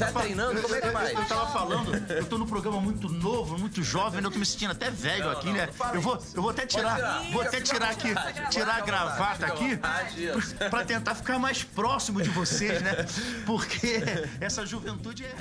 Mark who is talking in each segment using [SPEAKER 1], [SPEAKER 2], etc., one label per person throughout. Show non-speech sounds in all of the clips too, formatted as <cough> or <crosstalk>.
[SPEAKER 1] Tá treinando? Como é que faz?
[SPEAKER 2] Eu tava falando, eu tô num programa muito novo, muito jovem, eu tô me sentindo até velho
[SPEAKER 1] Não,
[SPEAKER 2] aqui,
[SPEAKER 1] não,
[SPEAKER 2] né?
[SPEAKER 1] não
[SPEAKER 2] Eu vou, eu vou até tirar,
[SPEAKER 1] tirar.
[SPEAKER 2] vou até tirar aqui, tirar a gravata aqui, pra tentar ficar mais próximo de vocês, né? Porque <laughs> essa juventude é...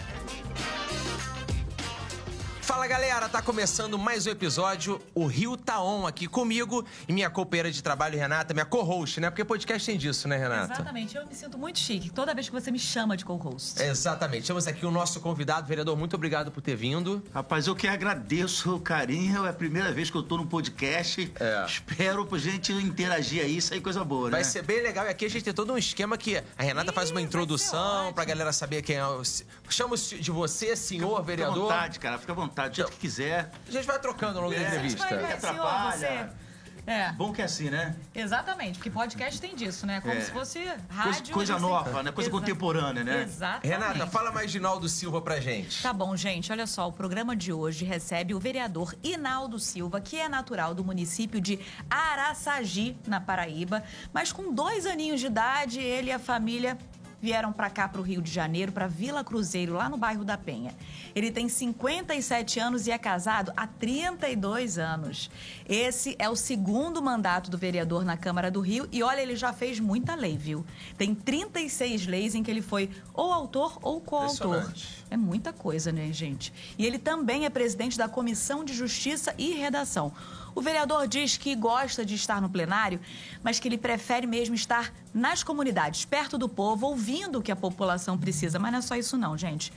[SPEAKER 1] Fala galera, tá começando mais um episódio. O Rio tá on aqui comigo e minha companheira de trabalho, Renata, minha co-host, né? Porque podcast tem disso, né, Renata?
[SPEAKER 3] Exatamente, eu me sinto muito chique toda vez que você me chama de co-host.
[SPEAKER 1] Exatamente. Temos aqui o nosso convidado, vereador. Muito obrigado por ter vindo.
[SPEAKER 2] Rapaz, eu que agradeço o carinho, é a primeira vez que eu tô no podcast.
[SPEAKER 1] É.
[SPEAKER 2] Espero pra gente interagir aí, sair coisa boa,
[SPEAKER 1] Vai
[SPEAKER 2] né?
[SPEAKER 1] ser bem legal. E aqui a gente tem todo um esquema que a Renata
[SPEAKER 3] Ih,
[SPEAKER 1] faz uma
[SPEAKER 3] vai
[SPEAKER 1] introdução pra galera saber quem é o. Chama de você, senhor
[SPEAKER 2] Fica à
[SPEAKER 1] vereador.
[SPEAKER 2] vontade, cara, fica à vontade, do jeito que quiser.
[SPEAKER 1] A gente vai trocando ao longo da
[SPEAKER 2] É,
[SPEAKER 1] entrevista.
[SPEAKER 3] Vai, vai, senhor,
[SPEAKER 2] atrapalha.
[SPEAKER 3] você... É,
[SPEAKER 2] Bom que é assim, né?
[SPEAKER 3] exatamente, porque podcast tem disso, né? Como
[SPEAKER 2] É.
[SPEAKER 3] se fosse
[SPEAKER 2] Coisa,
[SPEAKER 3] rádio.
[SPEAKER 2] coisa
[SPEAKER 3] você-
[SPEAKER 2] nova, né? Coisa
[SPEAKER 3] Exa-
[SPEAKER 2] contemporânea, né?
[SPEAKER 3] Exatamente.
[SPEAKER 1] Renata, fala mais de Naldo Silva pra gente.
[SPEAKER 3] Tá bom, gente. Olha só, o programa de hoje recebe o vereador Inaldo Silva, que é natural do município de Araçagi, na Paraíba, mas com dois aninhos de idade, ele e a família vieram para cá, para o Rio de Janeiro, para Vila Cruzeiro, lá no bairro da Penha. Ele tem 57 anos e é casado há 32 anos. Esse é o segundo mandato do vereador na Câmara do Rio e olha, ele já fez muita lei, viu? Tem 36 leis em que ele foi ou autor ou coautor. É muita coisa, né, gente? E ele também é presidente da Comissão de Justiça e Redação. O vereador diz que gosta de estar no plenário, mas que ele prefere mesmo estar nas comunidades, perto do povo, ouvindo o que a população precisa. Mas não é só isso, não, gente.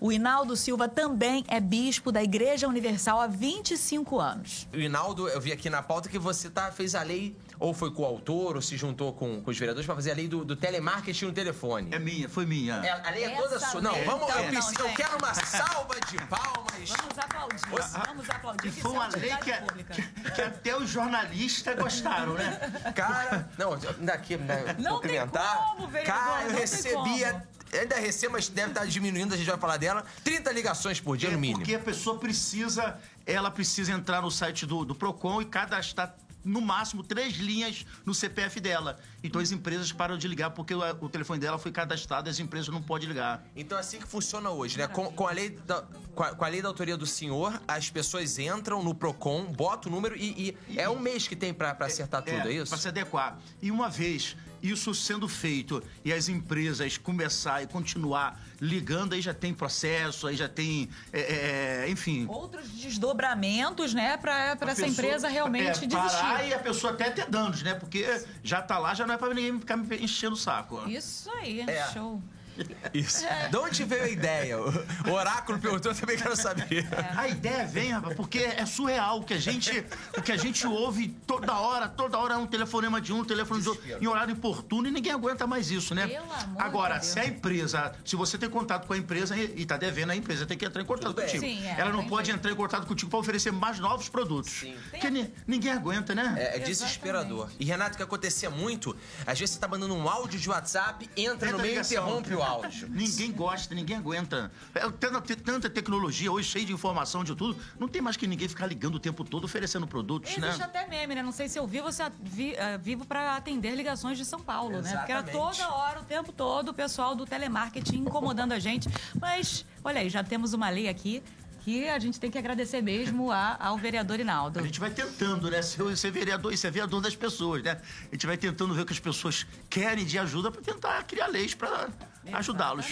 [SPEAKER 3] O Hinaldo Silva também é bispo da Igreja Universal há 25 anos.
[SPEAKER 1] O Inaldo, eu vi aqui na pauta que você tá, fez a lei, ou foi coautor, ou se juntou com, com os vereadores pra fazer a lei do, do telemarketing no telefone.
[SPEAKER 2] É minha, foi minha.
[SPEAKER 1] É, a lei é toda
[SPEAKER 3] Essa
[SPEAKER 1] sua.
[SPEAKER 3] lei,
[SPEAKER 1] Não, vamos.
[SPEAKER 3] então,
[SPEAKER 1] eu,
[SPEAKER 3] não,
[SPEAKER 1] preciso- eu
[SPEAKER 3] gente.
[SPEAKER 1] quero uma salva de palmas.
[SPEAKER 3] Vamos aplaudir, vamos aplaudir. Que
[SPEAKER 2] foi
[SPEAKER 3] é
[SPEAKER 2] uma lei
[SPEAKER 3] utilidade
[SPEAKER 2] que, que, que até os jornalistas gostaram, né? <laughs>
[SPEAKER 1] Cara, não, daqui, né,
[SPEAKER 3] Não tem
[SPEAKER 1] cumprimentar.
[SPEAKER 3] como, vereador,
[SPEAKER 1] Cara, eu
[SPEAKER 3] não
[SPEAKER 1] recebia. Ainda recebo, mas deve estar diminuindo, a gente vai falar dela. 30 ligações por dia,
[SPEAKER 2] É
[SPEAKER 1] no mínimo.
[SPEAKER 2] porque a pessoa precisa, ela precisa entrar no site do, do Procon e cadastrar no máximo três linhas no CPF dela. Então as empresas param de ligar porque o, telefone dela foi cadastrado e as empresas não podem ligar.
[SPEAKER 1] Então é assim que funciona hoje, né? Com, com a lei da, com, a, com a lei da autoria do senhor, as pessoas entram no PROCON, botam o número e, e é um mês que tem pra, pra acertar tudo, é, isso?
[SPEAKER 2] Para se adequar. E uma vez isso sendo feito e as empresas começar e continuar ligando, aí já tem processo, aí já tem, é, é, enfim...
[SPEAKER 3] Outros desdobramentos, né, pra, pra
[SPEAKER 2] a
[SPEAKER 3] essa
[SPEAKER 2] pessoa-
[SPEAKER 3] empresa realmente
[SPEAKER 2] é,
[SPEAKER 3] desistir.
[SPEAKER 2] Parar e a pessoa até ter danos, né? Porque já tá lá, já não é pra ninguém ficar me enchendo o saco.
[SPEAKER 3] Isso aí,
[SPEAKER 1] É.
[SPEAKER 3] show. <laughs>
[SPEAKER 1] Isso. De onde veio a ideia? O oráculo perguntou, eu também quero saber.
[SPEAKER 2] A ideia vem, rapaz, porque é surreal o que a gente, o que a gente ouve toda hora, toda hora é um telefonema de um, um telefone de outro, em horário importuno e ninguém aguenta mais isso, né?
[SPEAKER 3] Pelo amor
[SPEAKER 2] Agora,
[SPEAKER 3] de
[SPEAKER 2] se a empresa, se você tem contato com a empresa e, e tá devendo, a empresa tem que entrar em contato
[SPEAKER 1] Tudo bem.
[SPEAKER 2] contigo.
[SPEAKER 3] Sim, é,
[SPEAKER 2] Ela não
[SPEAKER 3] tem
[SPEAKER 2] pode
[SPEAKER 3] jeito.
[SPEAKER 2] entrar em contato contigo pra oferecer mais novos produtos.
[SPEAKER 1] Sim.
[SPEAKER 2] Porque ni- ninguém aguenta, né?
[SPEAKER 1] É, é desesperador. E Renato, o que acontecia muito, às vezes você tá mandando um áudio de WhatsApp, entra no
[SPEAKER 2] Tanta
[SPEAKER 1] meio e interrompe o áudio.
[SPEAKER 2] Ninguém gosta, ninguém aguenta. É, tanta, tanta tecnologia hoje, cheia de informação de tudo, não tem mais que ninguém ficar ligando o tempo todo oferecendo produtos, né?
[SPEAKER 3] Existe até meme, né? Não sei se eu vivo, se vi, eh, vivo para atender ligações de São Paulo, né? Porque era
[SPEAKER 1] Exatamente.
[SPEAKER 3] toda hora, o tempo todo, o pessoal do telemarketing incomodando a gente. Mas, olha aí, já temos uma lei aqui que a gente tem que agradecer mesmo a- ao vereador Inaldo.
[SPEAKER 2] A gente vai tentando, né? Ser, ser vereador, ser vereador das pessoas, né? A gente vai tentando ver o que as pessoas querem de ajuda pra tentar criar leis pra ajudá-los.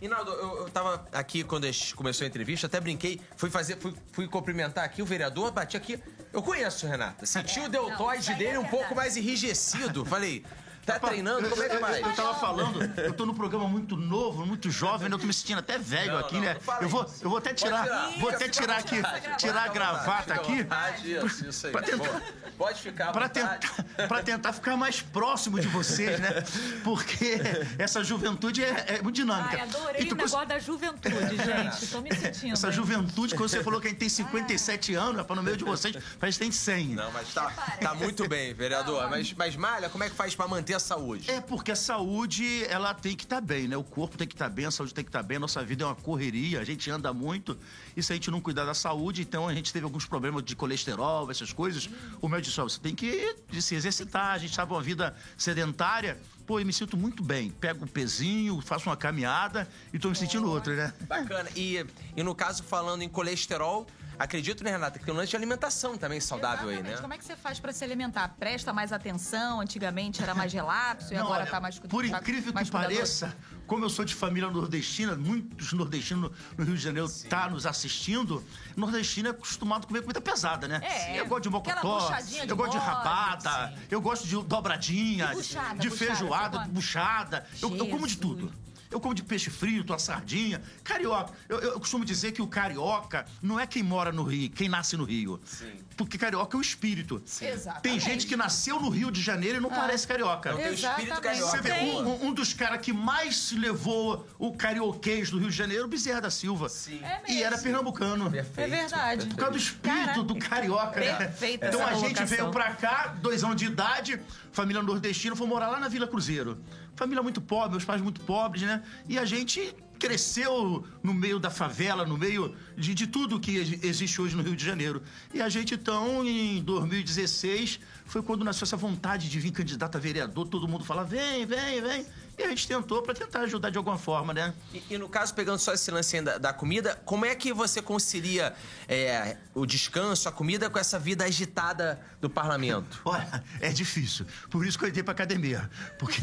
[SPEAKER 1] Inaldo, eu, eu tava aqui quando a gente começou a entrevista, até brinquei, fui fazer, fui, fui cumprimentar aqui o vereador, bati aqui. Eu conheço, Renata. Senti o deltoide
[SPEAKER 3] aí
[SPEAKER 1] dele
[SPEAKER 3] é
[SPEAKER 1] um pouco mais enrijecido. Falei, tá treinando? Como é que vai?
[SPEAKER 2] Eu tava falando, eu tô num programa muito novo, muito jovem, eu tô me sentindo até velho
[SPEAKER 1] Não,
[SPEAKER 2] aqui,
[SPEAKER 1] não,
[SPEAKER 2] né?
[SPEAKER 1] não
[SPEAKER 2] eu, vou,
[SPEAKER 1] isso.
[SPEAKER 2] eu vou até tirar,
[SPEAKER 1] tirar.
[SPEAKER 2] vou até tirar aqui, tirar a gravata aqui.
[SPEAKER 1] vontade, isso, isso aí.
[SPEAKER 2] Pra tentar-
[SPEAKER 1] Boa. Pode ficar vontade.
[SPEAKER 2] tentar, pra tentar ficar mais próximo de vocês, né? Porque essa juventude é, é muito dinâmica.
[SPEAKER 3] Ai, adorei
[SPEAKER 2] E tu
[SPEAKER 3] o negócio da juventude, gente. Tô me sentindo.
[SPEAKER 2] Essa
[SPEAKER 3] hein?
[SPEAKER 2] juventude, quando você falou que a gente tem 57 anos, rapaz, no meio de vocês, parece que tem 100.
[SPEAKER 1] Não, mas tá, tá muito bem, vereador. Mas, mas Malha, como é que faz pra manter a saúde?
[SPEAKER 2] É porque a saúde, ela tem que estar bem, né? O corpo tem que estar bem, a saúde tem que estar bem. A nossa vida é uma correria, a gente anda muito. E se a gente não cuidar da saúde, então a gente teve alguns problemas de colesterol, essas coisas. O médico disse, ó, você tem que se exercitar. A gente estava uma vida sedentária. Pô, eu me sinto muito bem. Pego o pezinho, faço uma caminhada e tô me sentindo outra, né?
[SPEAKER 1] Bacana. E, e no caso, falando em colesterol, acredito, né, Renata, que tem um lance de alimentação também saudável aí,
[SPEAKER 3] Exatamente.
[SPEAKER 1] né?
[SPEAKER 3] Como é que você faz pra se alimentar? Presta mais atenção? Antigamente era mais relapso e
[SPEAKER 2] Não,
[SPEAKER 3] agora
[SPEAKER 2] olha,
[SPEAKER 3] tá mais
[SPEAKER 2] Por
[SPEAKER 3] tá
[SPEAKER 2] incrível
[SPEAKER 3] mais
[SPEAKER 2] que pareça, como eu sou de família nordestina, muitos nordestinos no Rio de Janeiro tá nos assistindo. Nordestino é acostumado a comer comida pesada, né?
[SPEAKER 3] É,
[SPEAKER 2] eu gosto de mocotó, eu gosto de rabada, eu gosto de dobradinha,
[SPEAKER 3] buchada,
[SPEAKER 2] de
[SPEAKER 3] buchada,
[SPEAKER 2] feijoada, buchada. Eu, eu como de
[SPEAKER 3] Jesus.
[SPEAKER 2] tudo. Eu como de peixe frito, a sardinha. Carioca. Eu, eu costumo dizer que o carioca não é quem mora no Rio, quem nasce no Rio.
[SPEAKER 1] Sim.
[SPEAKER 2] Porque carioca é o espírito.
[SPEAKER 3] Exatamente.
[SPEAKER 2] Tem gente que nasceu no Rio de Janeiro e não parece carioca.
[SPEAKER 1] Não tem o espírito carioca.
[SPEAKER 2] Você vê, um, um- dos caras que mais levou o carioquês do Rio de Janeiro, Bezerra da Silva.
[SPEAKER 1] Sim.
[SPEAKER 3] É
[SPEAKER 2] E era
[SPEAKER 3] mesmo.
[SPEAKER 2] pernambucano.
[SPEAKER 1] Perfeito.
[SPEAKER 3] É verdade.
[SPEAKER 2] Por causa do espírito
[SPEAKER 3] Caraca.
[SPEAKER 2] do carioca, né?
[SPEAKER 3] Perfeita
[SPEAKER 2] Então a gente veio pra cá, dois anos de idade, família nordestina, foi morar lá na Vila Cruzeiro. Família muito pobre, meus pais muito pobres, né? E a gente cresceu no meio da favela, no meio de, de tudo que ex- existe hoje no Rio de Janeiro. E a gente, então, em 2016, foi quando nasceu essa vontade de vir candidato a vereador, todo mundo fala, vem, vem, vem. E a gente tentou pra tentar ajudar de alguma forma, né?
[SPEAKER 1] E, e no caso, pegando só esse lance da, da comida, como é que você concilia é, o descanso, a comida, com essa vida agitada do parlamento?
[SPEAKER 2] Olha, é difícil. Por isso que eu entrei pra academia. Porque.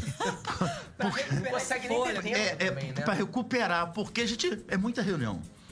[SPEAKER 2] <laughs> porque
[SPEAKER 1] Não consegue nem ter tempo
[SPEAKER 2] é, é
[SPEAKER 1] também, né?
[SPEAKER 2] pra recuperar, porque a gente. É muita reunião. Porque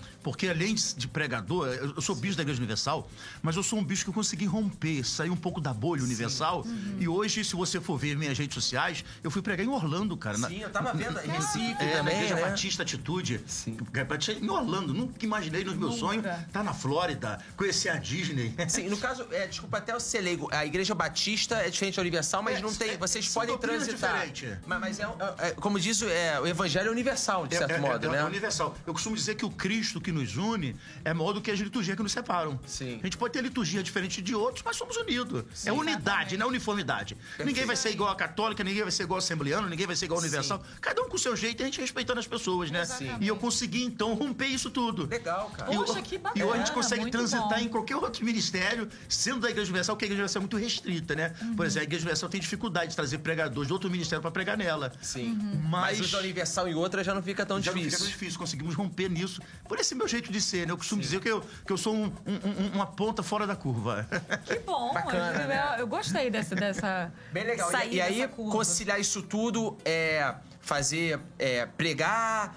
[SPEAKER 2] além de pregador, eu sou bispo da Igreja Universal, mas eu sou um bispo que eu consegui romper, sair um pouco da bolha universal. E hoje, se você for ver minhas redes sociais, eu fui pregar em Orlando, cara. na-
[SPEAKER 1] Sim, eu tava vendo. Em <laughs> Recife
[SPEAKER 2] é, na
[SPEAKER 1] também,
[SPEAKER 2] Igreja
[SPEAKER 1] né?
[SPEAKER 2] Batista Atitude.
[SPEAKER 1] Sim.
[SPEAKER 2] Batista Em Orlando. Nunca imaginei nos meus sonhos tá na Flórida, conhecer a Disney.
[SPEAKER 1] Sim, no caso, é, desculpa até o ser leigo, a Igreja Batista é diferente da Universal, mas
[SPEAKER 2] É,
[SPEAKER 1] não tem.
[SPEAKER 2] é,
[SPEAKER 1] Vocês podem transitar.
[SPEAKER 2] diferentes.
[SPEAKER 1] Mas, mas é, é- é- como diz, o- é, o Evangelho é universal, de certo
[SPEAKER 2] é, é-
[SPEAKER 1] modo,
[SPEAKER 2] é,
[SPEAKER 1] né?
[SPEAKER 2] É universal. Eu costumo dizer que o Cristo que nos une é maior do que as liturgias que nos separam.
[SPEAKER 1] Sim.
[SPEAKER 2] A gente pode ter liturgia diferente de outros, mas somos unidos. é unidade, não é uniformidade. Ninguém vai ser igual a católica, ninguém vai ser igual a assembleano, ninguém vai ser igual a universal. Cada um com o seu jeito e a gente respeitando as pessoas, né?
[SPEAKER 3] Exatamente.
[SPEAKER 2] E eu consegui, então, romper isso tudo.
[SPEAKER 1] Legal, cara.
[SPEAKER 2] E
[SPEAKER 3] Poxa,
[SPEAKER 2] o-
[SPEAKER 3] que
[SPEAKER 2] E
[SPEAKER 3] bacana,
[SPEAKER 2] hoje a gente consegue
[SPEAKER 3] muito
[SPEAKER 2] transitar
[SPEAKER 3] bom.
[SPEAKER 2] em qualquer outro ministério, sendo da Igreja Universal, porque a Igreja Universal é muito restrita, né?
[SPEAKER 3] Uhum.
[SPEAKER 2] Por exemplo, a Igreja Universal tem dificuldade de trazer pregadores de outro ministério para pregar nela.
[SPEAKER 1] Sim.
[SPEAKER 3] Uhum.
[SPEAKER 1] Mas,
[SPEAKER 2] Mas-
[SPEAKER 1] os da Universal e outra já não fica tão
[SPEAKER 2] Já não
[SPEAKER 1] difícil.
[SPEAKER 2] fica tão difícil, conseguimos romper nisso. Por esse meu jeito de ser, né? Eu costumo dizer que eu, que eu sou um- um- um- uma ponta fora da curva. <laughs>
[SPEAKER 3] Que bom.
[SPEAKER 1] Bacana,
[SPEAKER 3] eu,
[SPEAKER 1] né?
[SPEAKER 3] eu gostei dessa, dessa
[SPEAKER 1] Bem legal. E-
[SPEAKER 3] sair
[SPEAKER 1] E, aí,
[SPEAKER 3] dessa curva.
[SPEAKER 1] conciliar isso tudo, é, fazer, é, pregar,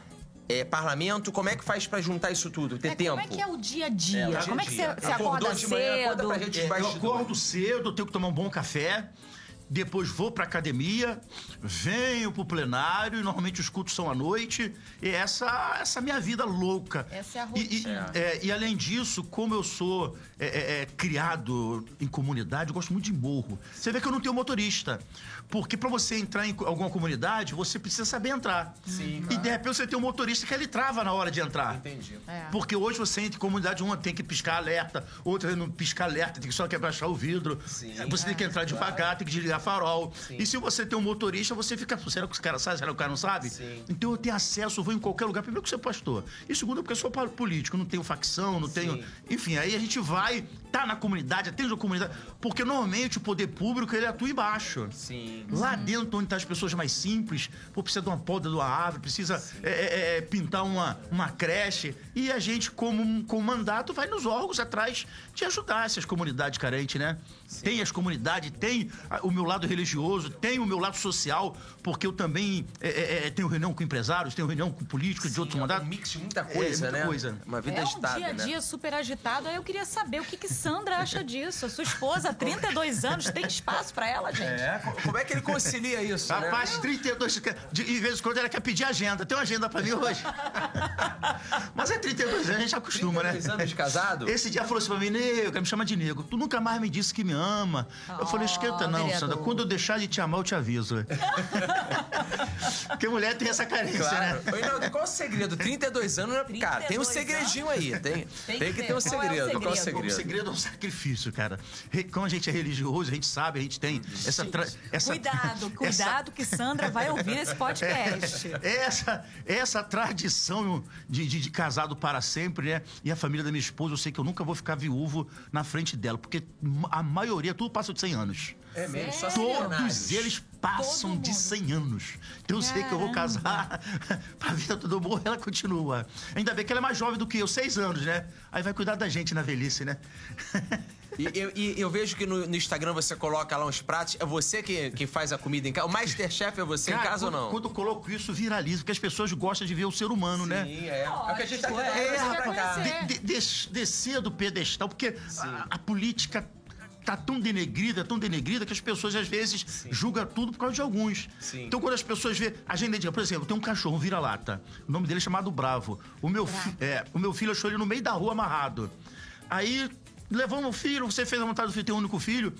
[SPEAKER 1] é, parlamento, como é que faz pra juntar isso tudo? Ter
[SPEAKER 3] É,
[SPEAKER 1] tempo?
[SPEAKER 3] Como é que é o dia a dia?
[SPEAKER 1] É, dia a
[SPEAKER 3] como é que você, acorda
[SPEAKER 1] de manhã,
[SPEAKER 3] cedo?
[SPEAKER 1] pra gente.
[SPEAKER 2] É, eu acordo cedo, tenho que tomar um bom café. Depois vou pra academia, venho pro plenário, e normalmente os cultos são à noite. E essa essa minha vida louca.
[SPEAKER 3] Essa é a
[SPEAKER 2] E- e,
[SPEAKER 3] rotina.
[SPEAKER 2] é, e além disso, como eu sou é, é, é, criado em comunidade, eu gosto muito de morro. Você vê que eu não tenho motorista. Porque pra você entrar em alguma comunidade, você precisa saber entrar.
[SPEAKER 1] Sim,
[SPEAKER 2] E de repente você tem um motorista que ele trava na hora de entrar.
[SPEAKER 1] Entendi.
[SPEAKER 3] É.
[SPEAKER 2] Porque hoje você entra em comunidade, uma tem que piscar alerta, outra não piscar alerta, tem que só que abaixar o vidro.
[SPEAKER 1] Sim.
[SPEAKER 2] Você tem que entrar devagar, tem que desligar farol.
[SPEAKER 1] Sim.
[SPEAKER 2] E se você tem um motorista, você fica. Será que os caras sabem? Será que o cara não sabe?
[SPEAKER 1] Sim.
[SPEAKER 2] Então eu tenho acesso, eu vou em qualquer lugar. Primeiro que você é pastor. E segundo, porque eu sou político, não tenho facção, não tenho. Enfim, aí a gente vai, tá na comunidade, atende a comunidade. Porque normalmente o poder público ele atua embaixo.
[SPEAKER 1] Sim.
[SPEAKER 2] Lá dentro, onde estão as pessoas mais simples, pô, precisa de uma poda de uma árvore, precisa é, é, é, pintar uma, uma creche. E a gente, como, como mandato, vai nos órgãos atrás de ajudar essas comunidades carentes, né? Tem as comunidades, tem o meu lado religioso, tem o meu lado social, porque eu também é, é, é, tenho reunião com empresários, tenho reunião com políticos de outros
[SPEAKER 1] Sim, é
[SPEAKER 2] mandatos.
[SPEAKER 1] Um mix de muita coisa,
[SPEAKER 2] É, muita
[SPEAKER 1] né?
[SPEAKER 2] coisa.
[SPEAKER 1] Uma vida
[SPEAKER 3] É um dia a
[SPEAKER 1] né?
[SPEAKER 3] dia super agitado. Aí eu queria saber o que, que Sandra acha disso. A sua esposa, 32 <laughs> anos, tem espaço pra ela, gente?
[SPEAKER 1] É, co- como é que ele concilia isso, né?
[SPEAKER 2] Rapaz, 32. De, em vez de quando ela quer pedir agenda. Tem uma agenda pra mim hoje. <laughs> Mas é 32 anos, a gente acostuma, né?
[SPEAKER 1] 32 anos de casado?
[SPEAKER 2] Esse dia falou assim pra mim, nego, me chama de nego. Tu nunca mais me disse que me ama. eu falei, esquenta não,
[SPEAKER 3] vereador.
[SPEAKER 2] Sandra. Quando eu deixar de te amar, eu te aviso. <laughs> Porque mulher tem essa carência,
[SPEAKER 1] Claro.
[SPEAKER 2] né?
[SPEAKER 1] Qual o segredo? 32 anos, né? cara, tem um
[SPEAKER 3] 32
[SPEAKER 1] segredinho aí. Tem,
[SPEAKER 3] Tem
[SPEAKER 1] tem
[SPEAKER 3] que
[SPEAKER 1] que
[SPEAKER 3] ter.
[SPEAKER 1] um
[SPEAKER 3] Qual é o
[SPEAKER 1] segredo. Qual o
[SPEAKER 3] segredo?
[SPEAKER 2] O
[SPEAKER 1] segredo?
[SPEAKER 2] segredo é um sacrifício, cara. Como a gente é religioso, a gente sabe, a gente tem essa... tra- essa
[SPEAKER 3] Cuidado, <laughs>
[SPEAKER 2] essa-
[SPEAKER 3] cuidado que Sandra vai ouvir esse podcast. <laughs>
[SPEAKER 2] Essa, essa tradição de, de, de casado para sempre, né? E a família da minha esposa, eu sei que eu nunca vou ficar viúvo na frente dela, porque a maioria, tudo passa de 100 anos.
[SPEAKER 1] É mesmo, só.
[SPEAKER 2] Todos eles passam
[SPEAKER 3] Todo
[SPEAKER 2] de
[SPEAKER 3] mundo.
[SPEAKER 2] 100 anos. Então eu sei que eu vou casar <laughs> pra vida todo mundo, ela continua. Ainda bem que ela é mais jovem do que eu, seis anos, né? Aí vai cuidar da gente na velhice, né? <laughs>
[SPEAKER 1] E eu, e eu vejo que no, no Instagram você coloca lá uns pratos. É você que, que faz a comida em casa? O Masterchef é você em
[SPEAKER 2] Cara,
[SPEAKER 1] casa
[SPEAKER 2] quando,
[SPEAKER 1] ou não?
[SPEAKER 2] Quando eu coloco isso, viraliza, porque as pessoas gostam de ver o ser humano, né?
[SPEAKER 1] Sim, é. É o que a gente tá
[SPEAKER 3] Lógico,
[SPEAKER 1] tentando
[SPEAKER 3] é. conhecer.
[SPEAKER 2] de- de- des- descer do pedestal, porque a, a política tá tão denegrida, tão denegrida, que as pessoas às vezes julgam tudo por causa de alguns.
[SPEAKER 1] Sim.
[SPEAKER 2] Então, quando as pessoas vê a gente identifica, por exemplo, tem um cachorro, um vira-lata. O nome dele é chamado Bravo. O meu, fi- é, o meu filho achou ele no meio da rua amarrado. Aí levamos o filho, você fez a vontade do filho ter um único filho.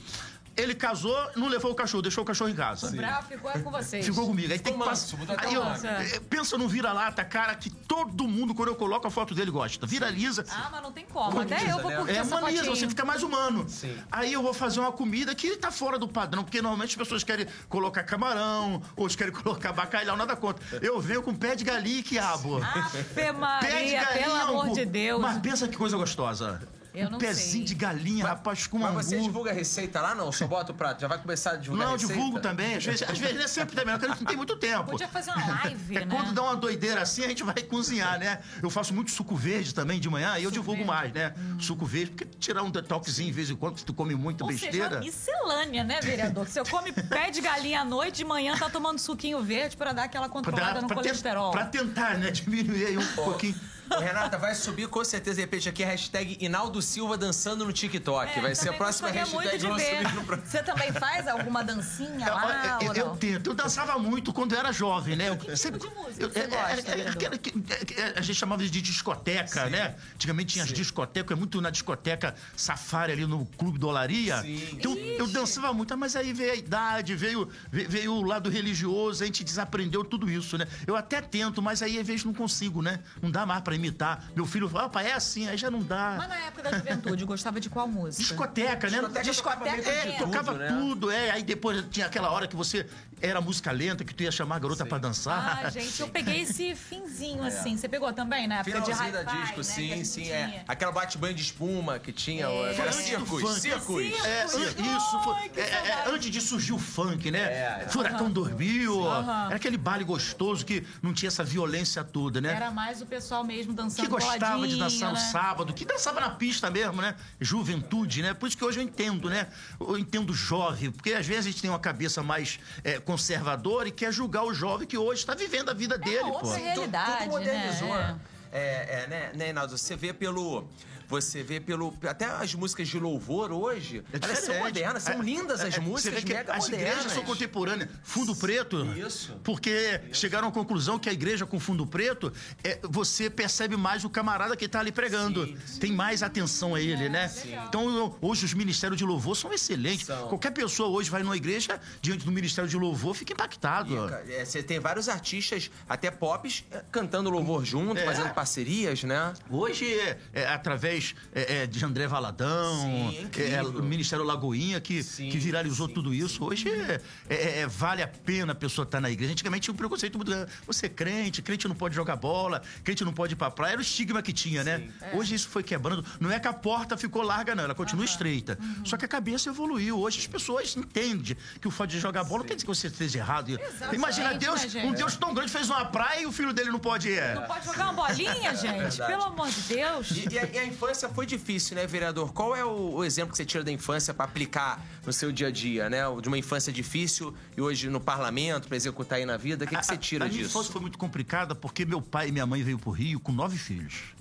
[SPEAKER 2] Ele casou, não levou o cachorro, deixou o cachorro em casa.
[SPEAKER 3] O Bravo ficou com vocês.
[SPEAKER 2] Ficou comigo. Aí
[SPEAKER 1] Ficou
[SPEAKER 2] tem que
[SPEAKER 1] manso,
[SPEAKER 2] passar. Aí eu, eh, pensa num vira-lata, cara, que todo mundo, quando eu coloco a foto dele, gosta. Viraliza.
[SPEAKER 3] Ah, mas não tem como.
[SPEAKER 1] Como
[SPEAKER 3] Até
[SPEAKER 1] diz,
[SPEAKER 3] eu vou curtir
[SPEAKER 2] É
[SPEAKER 3] essa fotinho.
[SPEAKER 2] você fica mais humano.
[SPEAKER 1] Sim.
[SPEAKER 2] Aí eu vou fazer uma comida que tá fora do padrão, porque normalmente as pessoas querem colocar camarão, outros querem <laughs> colocar bacalhau, nada contra. Eu venho com pé de galinha e quiabo.
[SPEAKER 3] Afe
[SPEAKER 2] pé de
[SPEAKER 3] Maria,
[SPEAKER 2] galinha,
[SPEAKER 3] pelo amor de Deus.
[SPEAKER 2] Mas pensa que coisa gostosa.
[SPEAKER 3] Eu
[SPEAKER 2] um
[SPEAKER 3] não
[SPEAKER 2] pezinho
[SPEAKER 3] sei.
[SPEAKER 2] de galinha, rapaz, com
[SPEAKER 1] Mas você divulga a receita lá, não? Só bota o prato. Já vai começar a divulgar
[SPEAKER 2] Não,
[SPEAKER 1] a receita?
[SPEAKER 2] divulgo também. Às vezes, às vezes não é sempre também, porque não tem muito tempo.
[SPEAKER 3] Podia fazer uma live,
[SPEAKER 2] É
[SPEAKER 3] né?
[SPEAKER 2] quando dá uma doideira assim, a gente vai cozinhar, né? Eu faço muito suco verde também de manhã e eu divulgo mais, né? Suco verde, porque tirar um detoxinho de vez em quando, se tu come muita
[SPEAKER 3] Ou
[SPEAKER 2] besteira.
[SPEAKER 3] seja, miscelânea, né, vereador? Se eu come pé de galinha à noite, de manhã tá tomando suquinho verde pra dar aquela
[SPEAKER 2] pra,
[SPEAKER 3] controlada no
[SPEAKER 2] pra te-
[SPEAKER 3] colesterol.
[SPEAKER 2] pra tentar, né? <laughs> Diminuir aí um pouquinho.
[SPEAKER 1] Renata, vai subir com certeza, de repente, aqui a hashtag Inaldo Silva dançando no TikTok.
[SPEAKER 3] É,
[SPEAKER 1] vai ser a próxima hashtag
[SPEAKER 3] de
[SPEAKER 1] vamos
[SPEAKER 3] ver.
[SPEAKER 1] subir no pro-
[SPEAKER 3] Você também faz alguma dancinha lá
[SPEAKER 2] eu,
[SPEAKER 3] ou
[SPEAKER 2] eu
[SPEAKER 3] não?
[SPEAKER 2] tento. Eu dançava muito quando eu era jovem, né? Eu
[SPEAKER 3] Que tipo
[SPEAKER 2] sempre-
[SPEAKER 3] de música
[SPEAKER 2] eu-
[SPEAKER 3] você
[SPEAKER 2] é- é-
[SPEAKER 3] gosta,
[SPEAKER 2] é-
[SPEAKER 3] vereador?
[SPEAKER 2] aquela que- é- é- A gente chamava de discoteca, né? Antigamente tinha as discotecas, é muito na discoteca Safari ali no Clube do Olaria.
[SPEAKER 1] Sim.
[SPEAKER 2] Então eu dançava muito, mas aí veio a idade, veio, ve- veio o lado religioso, a gente desaprendeu tudo isso, né? Eu até tento, mas aí às vezes não consigo, né? Não dá mais pra imitar. Meu filho fala, opa, é assim, aí já não dá.
[SPEAKER 3] Mas na época da juventude, gostava de qual música?
[SPEAKER 2] Discoteca, né?
[SPEAKER 1] Discoteca
[SPEAKER 3] Discoteca
[SPEAKER 1] tocava
[SPEAKER 3] é,
[SPEAKER 1] de
[SPEAKER 2] É,
[SPEAKER 1] tudo,
[SPEAKER 2] tocava
[SPEAKER 1] né?
[SPEAKER 2] tudo, é. Aí depois tinha aquela hora que você era música lenta, que tu ia chamar a garota pra dançar.
[SPEAKER 3] Ah, gente, eu peguei esse finzinho assim. Você pegou também na época de
[SPEAKER 1] É. Finalzinho da
[SPEAKER 3] hi-fi,
[SPEAKER 1] disco,
[SPEAKER 3] né,
[SPEAKER 1] sim, sim,
[SPEAKER 3] tinha.
[SPEAKER 1] é. Aquela bate-banho de espuma que tinha.
[SPEAKER 3] É.
[SPEAKER 1] Era circos,
[SPEAKER 2] funk.
[SPEAKER 1] circos.
[SPEAKER 3] Circos.
[SPEAKER 2] É, isso, foi, é, é,
[SPEAKER 3] saudade.
[SPEAKER 2] antes de surgir o funk, né?
[SPEAKER 1] É, é.
[SPEAKER 2] Furacão dormiu, era aquele baile gostoso que não tinha essa violência toda, né?
[SPEAKER 3] Era mais o pessoal mesmo dançando
[SPEAKER 2] que gostava de dançar no
[SPEAKER 3] né?
[SPEAKER 2] sábado, que dançava na pista mesmo, né? Juventude, né? Por isso que hoje eu entendo, né? Eu entendo o jovem, porque às vezes a gente tem uma cabeça mais é, conservadora e quer julgar o jovem que hoje está vivendo a vida dele,
[SPEAKER 3] outra
[SPEAKER 2] pô.
[SPEAKER 3] realidade.
[SPEAKER 1] tudo modernizou,
[SPEAKER 3] né?
[SPEAKER 1] né? É, é, né, né, Hinaldo? Você vê pelo. Você vê pelo. Até as músicas de louvor hoje,
[SPEAKER 2] É
[SPEAKER 1] elas são modernas, são
[SPEAKER 2] É,
[SPEAKER 1] lindas as
[SPEAKER 2] é,
[SPEAKER 1] músicas,
[SPEAKER 2] você vê que
[SPEAKER 1] mega
[SPEAKER 2] as
[SPEAKER 1] modernas.
[SPEAKER 2] igrejas são contemporâneas. Fundo preto.
[SPEAKER 1] Isso.
[SPEAKER 2] Porque chegaram à conclusão que a igreja com fundo preto, é, você percebe mais o camarada que está ali pregando.
[SPEAKER 1] Sim, sim.
[SPEAKER 2] Tem mais atenção a ele, né?
[SPEAKER 3] legal.
[SPEAKER 2] Então, hoje os ministérios de louvor são excelentes.
[SPEAKER 1] São.
[SPEAKER 2] Qualquer pessoa hoje vai numa igreja, diante do ministério de louvor, fica impactado.
[SPEAKER 1] E, é, Você tem vários artistas, até pops, é, cantando louvor junto,
[SPEAKER 2] É.
[SPEAKER 1] fazendo parcerias, né?
[SPEAKER 2] Hoje, é, é, através é, é, de André Valadão,
[SPEAKER 1] Sim, é incrível.
[SPEAKER 2] o Ministério Lagoinha, que,
[SPEAKER 1] Sim,
[SPEAKER 2] que viralizou
[SPEAKER 1] sim,
[SPEAKER 2] tudo isso. Hoje é, é- é- vale a pena a pessoa estar na igreja. Antigamente tinha um preconceito muito grande. Você é crente, crente não pode jogar bola, crente não pode ir pra praia. Era o estigma que tinha, né? Hoje isso foi quebrando. Não é que a porta ficou larga, não. Ela continua estreita.
[SPEAKER 3] Uhum.
[SPEAKER 2] Só que a cabeça evoluiu. Hoje as pessoas entendem que o fato de jogar bola não quer dizer que você esteja errado. Imagina,
[SPEAKER 3] Exatamente,
[SPEAKER 2] Deus,
[SPEAKER 3] né,
[SPEAKER 2] um Deus tão grande fez uma praia e o filho dele não pode ir.
[SPEAKER 3] Não pode jogar uma bolinha, <laughs> gente? Pelo amor de Deus.
[SPEAKER 1] E, e a, e a infância foi difícil, né, vereador? Qual é o, o exemplo que você tira da infância pra aplicar no seu dia a dia, né? De uma infância difícil e hoje no parlamento, pra executar aí na vida, o que, que você tira
[SPEAKER 2] a, a minha
[SPEAKER 1] disso?
[SPEAKER 2] infância foi muito complicada porque meu pai e minha mãe veio pro Rio com nove filhos.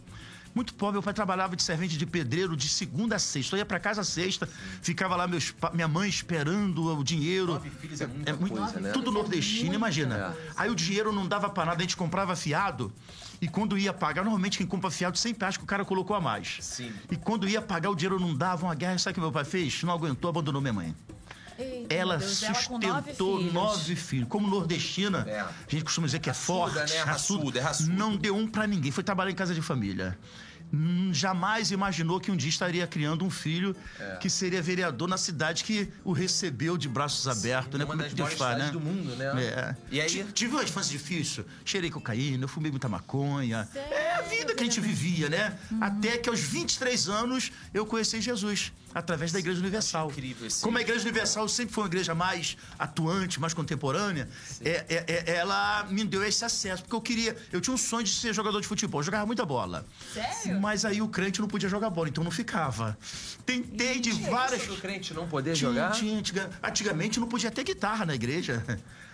[SPEAKER 2] Muito pobre, meu pai trabalhava de servente de pedreiro de segunda a sexta. Eu ia pra casa sexta, ficava lá meus, minha mãe esperando o dinheiro.
[SPEAKER 1] Nove filhos é muita coisa, né?
[SPEAKER 2] Tudo nordestino, imagina. Aí o dinheiro não dava pra nada, a gente comprava fiado. E quando ia pagar, normalmente quem compra fiado sempre acha que o cara colocou a mais.
[SPEAKER 1] Sim.
[SPEAKER 2] E quando ia pagar, o dinheiro não dava, uma guerra. Sabe o que meu pai fez? Não aguentou, abandonou minha mãe.
[SPEAKER 3] Eita,
[SPEAKER 2] ela
[SPEAKER 3] Deus, ela nove
[SPEAKER 2] sustentou
[SPEAKER 3] filhos.
[SPEAKER 2] nove filhos. Como nordestina,
[SPEAKER 1] É.
[SPEAKER 2] a gente costuma dizer que é
[SPEAKER 1] Raçuda,
[SPEAKER 2] forte,
[SPEAKER 1] né? Raçuda, é raçuda.
[SPEAKER 2] não deu um pra ninguém. Foi trabalhar em casa de família. Hum, Jamais imaginou que um dia estaria criando um filho
[SPEAKER 1] É.
[SPEAKER 2] que seria vereador na cidade que o recebeu de braços abertos, né?
[SPEAKER 1] uma
[SPEAKER 2] Como é
[SPEAKER 1] das
[SPEAKER 2] que Deus
[SPEAKER 1] maiores
[SPEAKER 2] faz, né?
[SPEAKER 1] do mundo, né?
[SPEAKER 2] É.
[SPEAKER 1] E aí-
[SPEAKER 2] Ti- Tive uma infância difícil. Cheirei cocaína, eu fumei muita maconha. É a vida que a gente vivia, né? Até que aos 23 anos eu conheci Jesus através da Igreja Universal.
[SPEAKER 1] incrível esse-
[SPEAKER 2] Como a Igreja Universal sempre foi uma igreja mais atuante, mais contemporânea, é- é- é- ela me deu esse acesso. Porque eu queria. Eu tinha um sonho de ser jogador de futebol. Eu jogava muita bola.
[SPEAKER 3] Sério?
[SPEAKER 2] Mas aí o crente não podia jogar bola, então não ficava. Tentei de várias.
[SPEAKER 1] Isso do crente não poder
[SPEAKER 2] Tinha,
[SPEAKER 1] jogar?
[SPEAKER 2] tinha, antiga- antigamente não podia ter guitarra na igreja.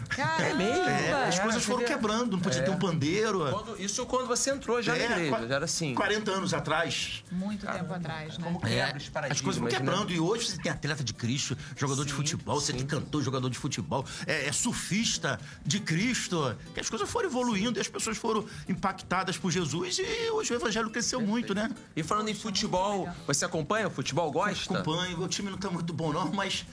[SPEAKER 3] Caramba.
[SPEAKER 1] É mesmo?
[SPEAKER 2] É, as
[SPEAKER 1] É,
[SPEAKER 2] coisas foram quebrando, não podia
[SPEAKER 1] É.
[SPEAKER 2] ter um pandeiro.
[SPEAKER 1] Quando- isso quando você entrou já
[SPEAKER 2] É,
[SPEAKER 1] na igreja, já era assim.
[SPEAKER 2] 40 anos atrás.
[SPEAKER 3] Muito tempo atrás, né?
[SPEAKER 1] Como
[SPEAKER 2] É,
[SPEAKER 1] quebra os
[SPEAKER 2] as
[SPEAKER 1] paradigmas, né?
[SPEAKER 2] quebrando. E hoje você tem atleta de Cristo, jogador de
[SPEAKER 1] Sim,
[SPEAKER 2] futebol, você
[SPEAKER 1] sim.
[SPEAKER 2] tem cantor, jogador de futebol, é, é surfista de Cristo. Que as coisas foram evoluindo e as pessoas foram impactadas por Jesus e hoje o evangelho cresceu muito, né?
[SPEAKER 1] E falando em futebol, você acompanha o futebol? Gosta?
[SPEAKER 2] Acompanho, meu time não tá muito bom não, mas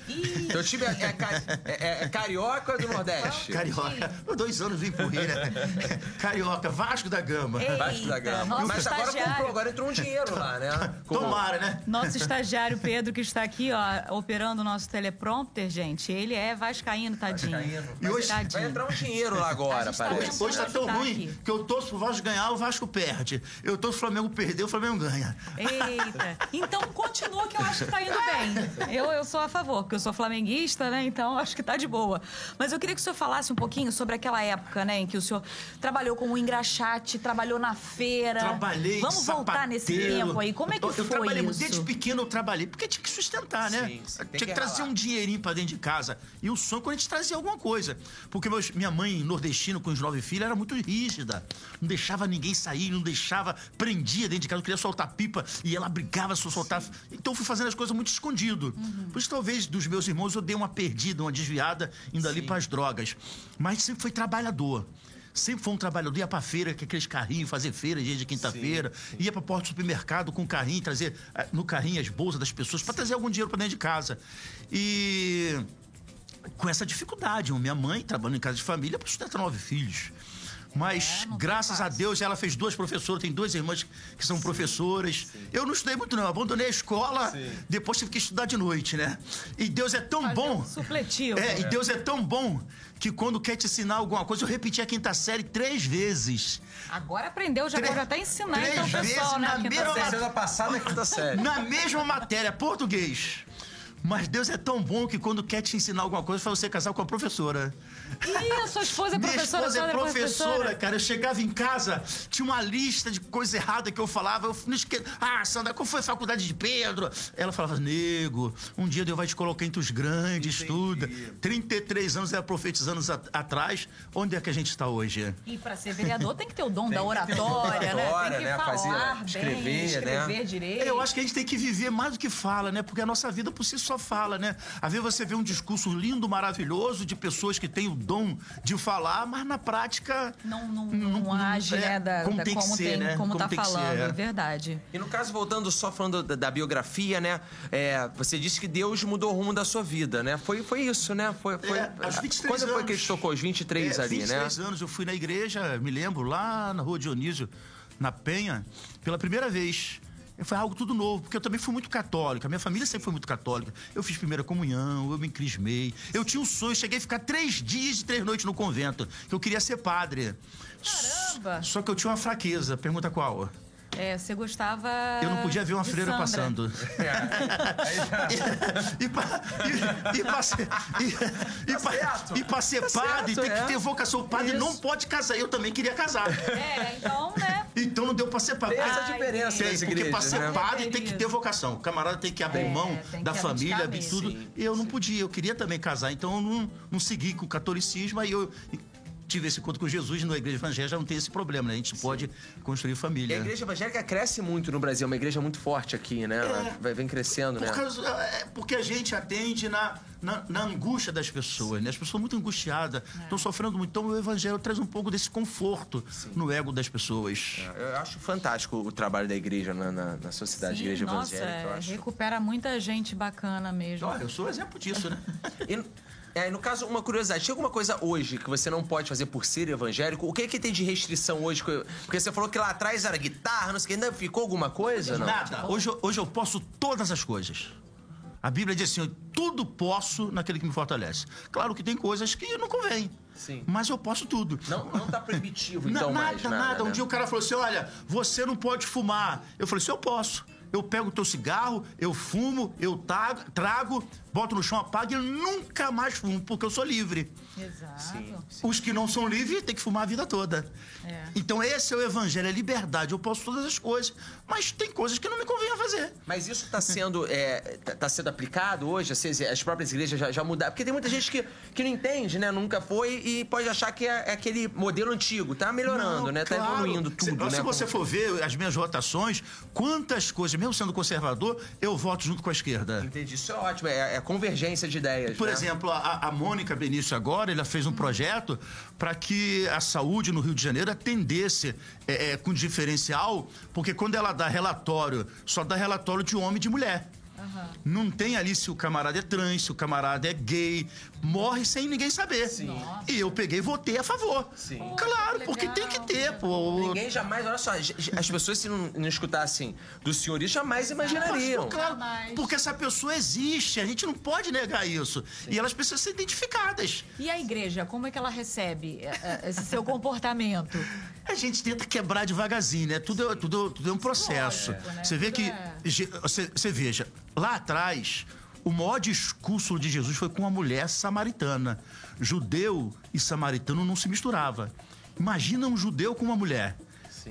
[SPEAKER 1] Teu time é, é ca- é- é carioca ou é do Nordeste?
[SPEAKER 2] carioca. Eu dois anos vim por rir, né? <laughs> Carioca, Vasco da Gama.
[SPEAKER 3] Ei.
[SPEAKER 1] Vasco da Gama. Mas agora
[SPEAKER 3] estagiário.
[SPEAKER 1] comprou, agora entrou um dinheiro lá, né? Com-
[SPEAKER 2] Tomara, né?
[SPEAKER 3] Nosso estagiário Pedro, que está aqui, ó, operando o nosso teleprompter, gente, ele é vascaíno, tadinho.
[SPEAKER 1] Vascaíno.
[SPEAKER 2] E hoje-
[SPEAKER 1] Vai
[SPEAKER 3] Tadinho.
[SPEAKER 1] entrar um dinheiro lá agora,
[SPEAKER 3] tá
[SPEAKER 1] parece.
[SPEAKER 2] Hoje tá tão
[SPEAKER 3] Tá
[SPEAKER 2] ruim
[SPEAKER 3] aqui.
[SPEAKER 2] que eu torço pro Vasco ganhar, o Vasco perde. Eu torço pro Flamengo perder, o Flamengo ganha.
[SPEAKER 3] Eita. Então continua que eu acho que tá indo bem. Eu, eu sou a favor, porque eu sou flamenguista, né? Então acho que tá de boa. Mas eu queria que o senhor falasse um pouquinho sobre aquela época, né, em que o senhor trabalhou como engraxate, trabalhou na feira.
[SPEAKER 2] Trabalhei
[SPEAKER 3] Vamos voltar nesse
[SPEAKER 2] sapateiro.
[SPEAKER 3] tempo aí. Como é que
[SPEAKER 2] eu,
[SPEAKER 3] foi
[SPEAKER 2] eu trabalhei muito.
[SPEAKER 3] isso?
[SPEAKER 2] Desde pequeno eu trabalhei, porque tinha que sustentar, né?
[SPEAKER 1] Sim, tem
[SPEAKER 2] tinha que,
[SPEAKER 1] que
[SPEAKER 2] trazer um dinheirinho pra dentro de casa. E o sonho quando a gente trazia alguma coisa. Porque meus- minha mãe, nordestina, com os nove filhos, era muito rígida. Não deixava ninguém sair, não deixava, prendia dentro de casa, não queria soltar pipa e ela brigava se eu soltava. Então eu fui fazendo as coisas muito escondido.
[SPEAKER 3] Uhum.
[SPEAKER 2] Por isso, talvez, dos meus irmãos, eu dei uma perdida, uma desviada, indo ali pras drogas. Mas sempre foi trabalhador. Sempre foi um trabalhador, ia pra feira, com aqueles carrinhos, fazer feira dia de quinta-feira, ia pra porta do supermercado com o carrinho, trazer eh, no carrinho as bolsas das pessoas, pra trazer algum dinheiro pra dentro de casa. E com essa dificuldade, minha mãe trabalhando em casa de família para sustentar nove filhos. Mas,
[SPEAKER 3] É, tá
[SPEAKER 2] graças a. Deus, ela fez duas professoras, tem duas irmãs que são professoras. Eu não estudei muito, não. Abandonei a escola, depois tive que estudar de noite, né? E Deus é tão
[SPEAKER 3] Fazer
[SPEAKER 2] bom.
[SPEAKER 3] um supletivo.
[SPEAKER 2] É, e Deus é tão bom que quando quer te ensinar alguma coisa, eu repeti a quinta série três vezes.
[SPEAKER 3] Agora aprendeu, já
[SPEAKER 2] Três-
[SPEAKER 3] pode até ensinar
[SPEAKER 2] três
[SPEAKER 3] então o pessoal,
[SPEAKER 2] vezes
[SPEAKER 3] né?
[SPEAKER 2] na mesma-
[SPEAKER 3] série.
[SPEAKER 1] Terceira passada, quinta série.
[SPEAKER 2] Na mesma matéria, português. Mas Deus é tão bom que quando quer te ensinar alguma coisa, faz você casar com a professora.
[SPEAKER 3] Ih, a sua esposa é
[SPEAKER 2] Minha
[SPEAKER 3] professora,
[SPEAKER 2] esposa é
[SPEAKER 3] sua
[SPEAKER 2] professora, cara. Eu chegava em casa, tinha uma lista de coisa errada que eu falava. Eu não esque... Ah, Sandra, qual foi a faculdade de Pedro? Ela falava, nego, um dia Deus vai te colocar entre os grandes, estuda. 33 anos ela profetizando anos atrás. Onde é que a gente está hoje?
[SPEAKER 3] E para ser vereador tem que ter o dom da oratória, né? Tem que
[SPEAKER 1] né?
[SPEAKER 3] falar
[SPEAKER 1] Fazer-
[SPEAKER 3] bem,
[SPEAKER 1] escrever,
[SPEAKER 3] escrever
[SPEAKER 1] né?
[SPEAKER 3] direito.
[SPEAKER 2] Eu acho que a gente tem que viver mais do que fala, né? Porque a nossa vida por si só fala, né? Às vezes você vê um discurso lindo, maravilhoso de pessoas que têm o dom de falar, mas na prática.
[SPEAKER 3] não, não, não, age,
[SPEAKER 2] é,
[SPEAKER 3] né? Da,
[SPEAKER 2] como
[SPEAKER 3] da-
[SPEAKER 2] tem que
[SPEAKER 3] como,
[SPEAKER 2] ser,
[SPEAKER 3] tem,
[SPEAKER 2] né?
[SPEAKER 3] como,
[SPEAKER 2] Como
[SPEAKER 3] tá
[SPEAKER 2] tem que ser,
[SPEAKER 3] falando,
[SPEAKER 2] é.
[SPEAKER 3] é verdade.
[SPEAKER 1] E no caso, voltando só falando da, da biografia, né? é, você disse que Deus mudou o rumo da sua vida, né? Foi, foi isso, né? Foi, foi,
[SPEAKER 2] É, aos 23
[SPEAKER 1] Quando foi
[SPEAKER 2] anos.
[SPEAKER 1] que ele tocou? Os 23
[SPEAKER 2] É,
[SPEAKER 1] ali,
[SPEAKER 2] 23
[SPEAKER 1] né?
[SPEAKER 2] anos eu fui na igreja, me lembro, lá na rua Dionísio, na Penha, pela primeira vez. Foi algo tudo novo, porque eu também fui muito católica. Minha família sempre foi muito católica. Eu fiz primeira comunhão, eu me crismei. Eu tinha um sonho, cheguei a ficar três dias e três noites no convento, que eu queria ser padre.
[SPEAKER 3] Caramba!
[SPEAKER 2] Só que eu tinha uma fraqueza. Pergunta qual?
[SPEAKER 3] É, você gostava.
[SPEAKER 2] Eu não podia ver uma freira
[SPEAKER 3] Sandra.
[SPEAKER 2] passando. <laughs> e, e, pra- e, e pra ser, e, e pra-
[SPEAKER 1] certo.
[SPEAKER 2] e pra ser
[SPEAKER 1] Tá
[SPEAKER 2] padre,
[SPEAKER 1] certo,
[SPEAKER 2] tem que
[SPEAKER 1] é.
[SPEAKER 2] ter vocação. O padre
[SPEAKER 1] Isso.
[SPEAKER 2] não pode casar. Eu também queria casar.
[SPEAKER 3] É, então, né?
[SPEAKER 2] Então não deu pra ser padre.
[SPEAKER 1] Tem essa diferença
[SPEAKER 2] Tem, porque pra
[SPEAKER 1] igrejas,
[SPEAKER 2] ser
[SPEAKER 1] né?
[SPEAKER 2] padre tem que ter vocação. O camarada tem que abrir
[SPEAKER 3] É,
[SPEAKER 2] mão da família,
[SPEAKER 3] mesmo.
[SPEAKER 2] tudo.
[SPEAKER 1] Sim,
[SPEAKER 2] e eu não podia, eu queria também casar. Então eu não, não segui com o catolicismo. Aí eu tive esse encontro com Jesus na igreja evangélica, já não tem esse problema, né? A gente pode construir
[SPEAKER 1] E
[SPEAKER 2] família.
[SPEAKER 1] a igreja evangélica cresce muito no Brasil, é uma igreja muito forte aqui, né? Ela vai, vem crescendo, né?
[SPEAKER 2] Por causa- é, porque a gente atende na, na, na angústia das pessoas, né? As pessoas muito angustiadas, estão sofrendo muito. Então o evangelho traz um pouco desse conforto no ego das pessoas.
[SPEAKER 1] Eu acho fantástico o trabalho da igreja na, na, na sociedade,
[SPEAKER 3] Sim,
[SPEAKER 1] igreja
[SPEAKER 3] nossa,
[SPEAKER 1] evangélica. Eu
[SPEAKER 3] é,
[SPEAKER 1] acho.
[SPEAKER 3] recupera muita gente bacana mesmo.
[SPEAKER 2] Olha, eu sou exemplo disso, né?
[SPEAKER 1] E, <laughs> é, no caso, uma curiosidade, tinha alguma coisa hoje que você não pode fazer por ser evangélico? O que que tem de restrição hoje? Porque você falou que lá atrás era guitarra, não sei o que, ainda ficou alguma coisa? Não?
[SPEAKER 2] Nada. Hoje, eu- hoje eu posso todas as coisas. A Bíblia diz assim: tudo posso naquele que me fortalece. Claro que tem coisas que não convém.
[SPEAKER 1] Sim.
[SPEAKER 2] Mas eu posso tudo.
[SPEAKER 1] Não, não tá proibitivo, <laughs> então,
[SPEAKER 2] nada,
[SPEAKER 1] mais
[SPEAKER 2] nada,
[SPEAKER 1] nada.
[SPEAKER 2] Um
[SPEAKER 1] né?
[SPEAKER 2] dia o cara falou assim: olha, você não pode fumar. Eu falei assim: eu posso. Eu pego o teu cigarro, eu fumo, eu tago- trago, boto no chão, apago e eu nunca mais fumo, porque eu sou livre.
[SPEAKER 3] Exato.
[SPEAKER 1] Sim.
[SPEAKER 2] Os que não são livres têm que fumar a vida toda.
[SPEAKER 3] É.
[SPEAKER 2] Então esse é o evangelho, é liberdade. Eu posso todas as coisas, mas tem coisas que não me convém a fazer.
[SPEAKER 1] Mas isso está sendo, é, tá- tá sendo aplicado hoje? Assim, as próprias igrejas já, já mudaram? Porque tem muita gente que, que não entende, né? Nunca foi e pode achar que é, é aquele modelo antigo. Tá melhorando,
[SPEAKER 2] Não,
[SPEAKER 1] né? Tá
[SPEAKER 2] claro.
[SPEAKER 1] evoluindo
[SPEAKER 2] Se-
[SPEAKER 1] tudo,
[SPEAKER 2] se,
[SPEAKER 1] né?
[SPEAKER 2] você
[SPEAKER 1] Como-
[SPEAKER 2] for ver as minhas votações, quantas coisas, mesmo sendo conservador, eu voto junto com a esquerda.
[SPEAKER 1] Entendi, isso é ótimo. É, é convergência de ideias,
[SPEAKER 2] Por
[SPEAKER 1] né?
[SPEAKER 2] exemplo, a, a Mônica Benício agora, ela fez um projeto para que a saúde no Rio de Janeiro atendesse é, é, com diferencial, porque quando ela dá relatório, só dá relatório de homem e de mulher. Não tem ali se o camarada é trans, se o camarada é gay, morre sem ninguém saber. E eu peguei e votei a favor.
[SPEAKER 1] Sim.
[SPEAKER 2] Claro,
[SPEAKER 3] que
[SPEAKER 2] porque tem que ter, pô.
[SPEAKER 1] Ninguém jamais, olha só, as pessoas se não, não escutassem do senhor isso, jamais imaginariam.
[SPEAKER 2] Pô, claro,
[SPEAKER 3] Jamais.
[SPEAKER 2] porque essa pessoa existe, a gente não pode negar isso. E elas precisam ser identificadas.
[SPEAKER 3] E a igreja, como é que ela recebe é, é, esse seu comportamento?
[SPEAKER 2] A gente tenta quebrar devagarzinho, né? Tudo, é- tudo, tudo é um processo.
[SPEAKER 3] Lógico, né?
[SPEAKER 2] Você vê
[SPEAKER 3] Tudo
[SPEAKER 2] que.
[SPEAKER 3] é-
[SPEAKER 2] Você, você veja, lá atrás, o maior discurso de Jesus foi com uma mulher samaritana. Judeu e samaritano não se misturava. Imagina um judeu com uma mulher.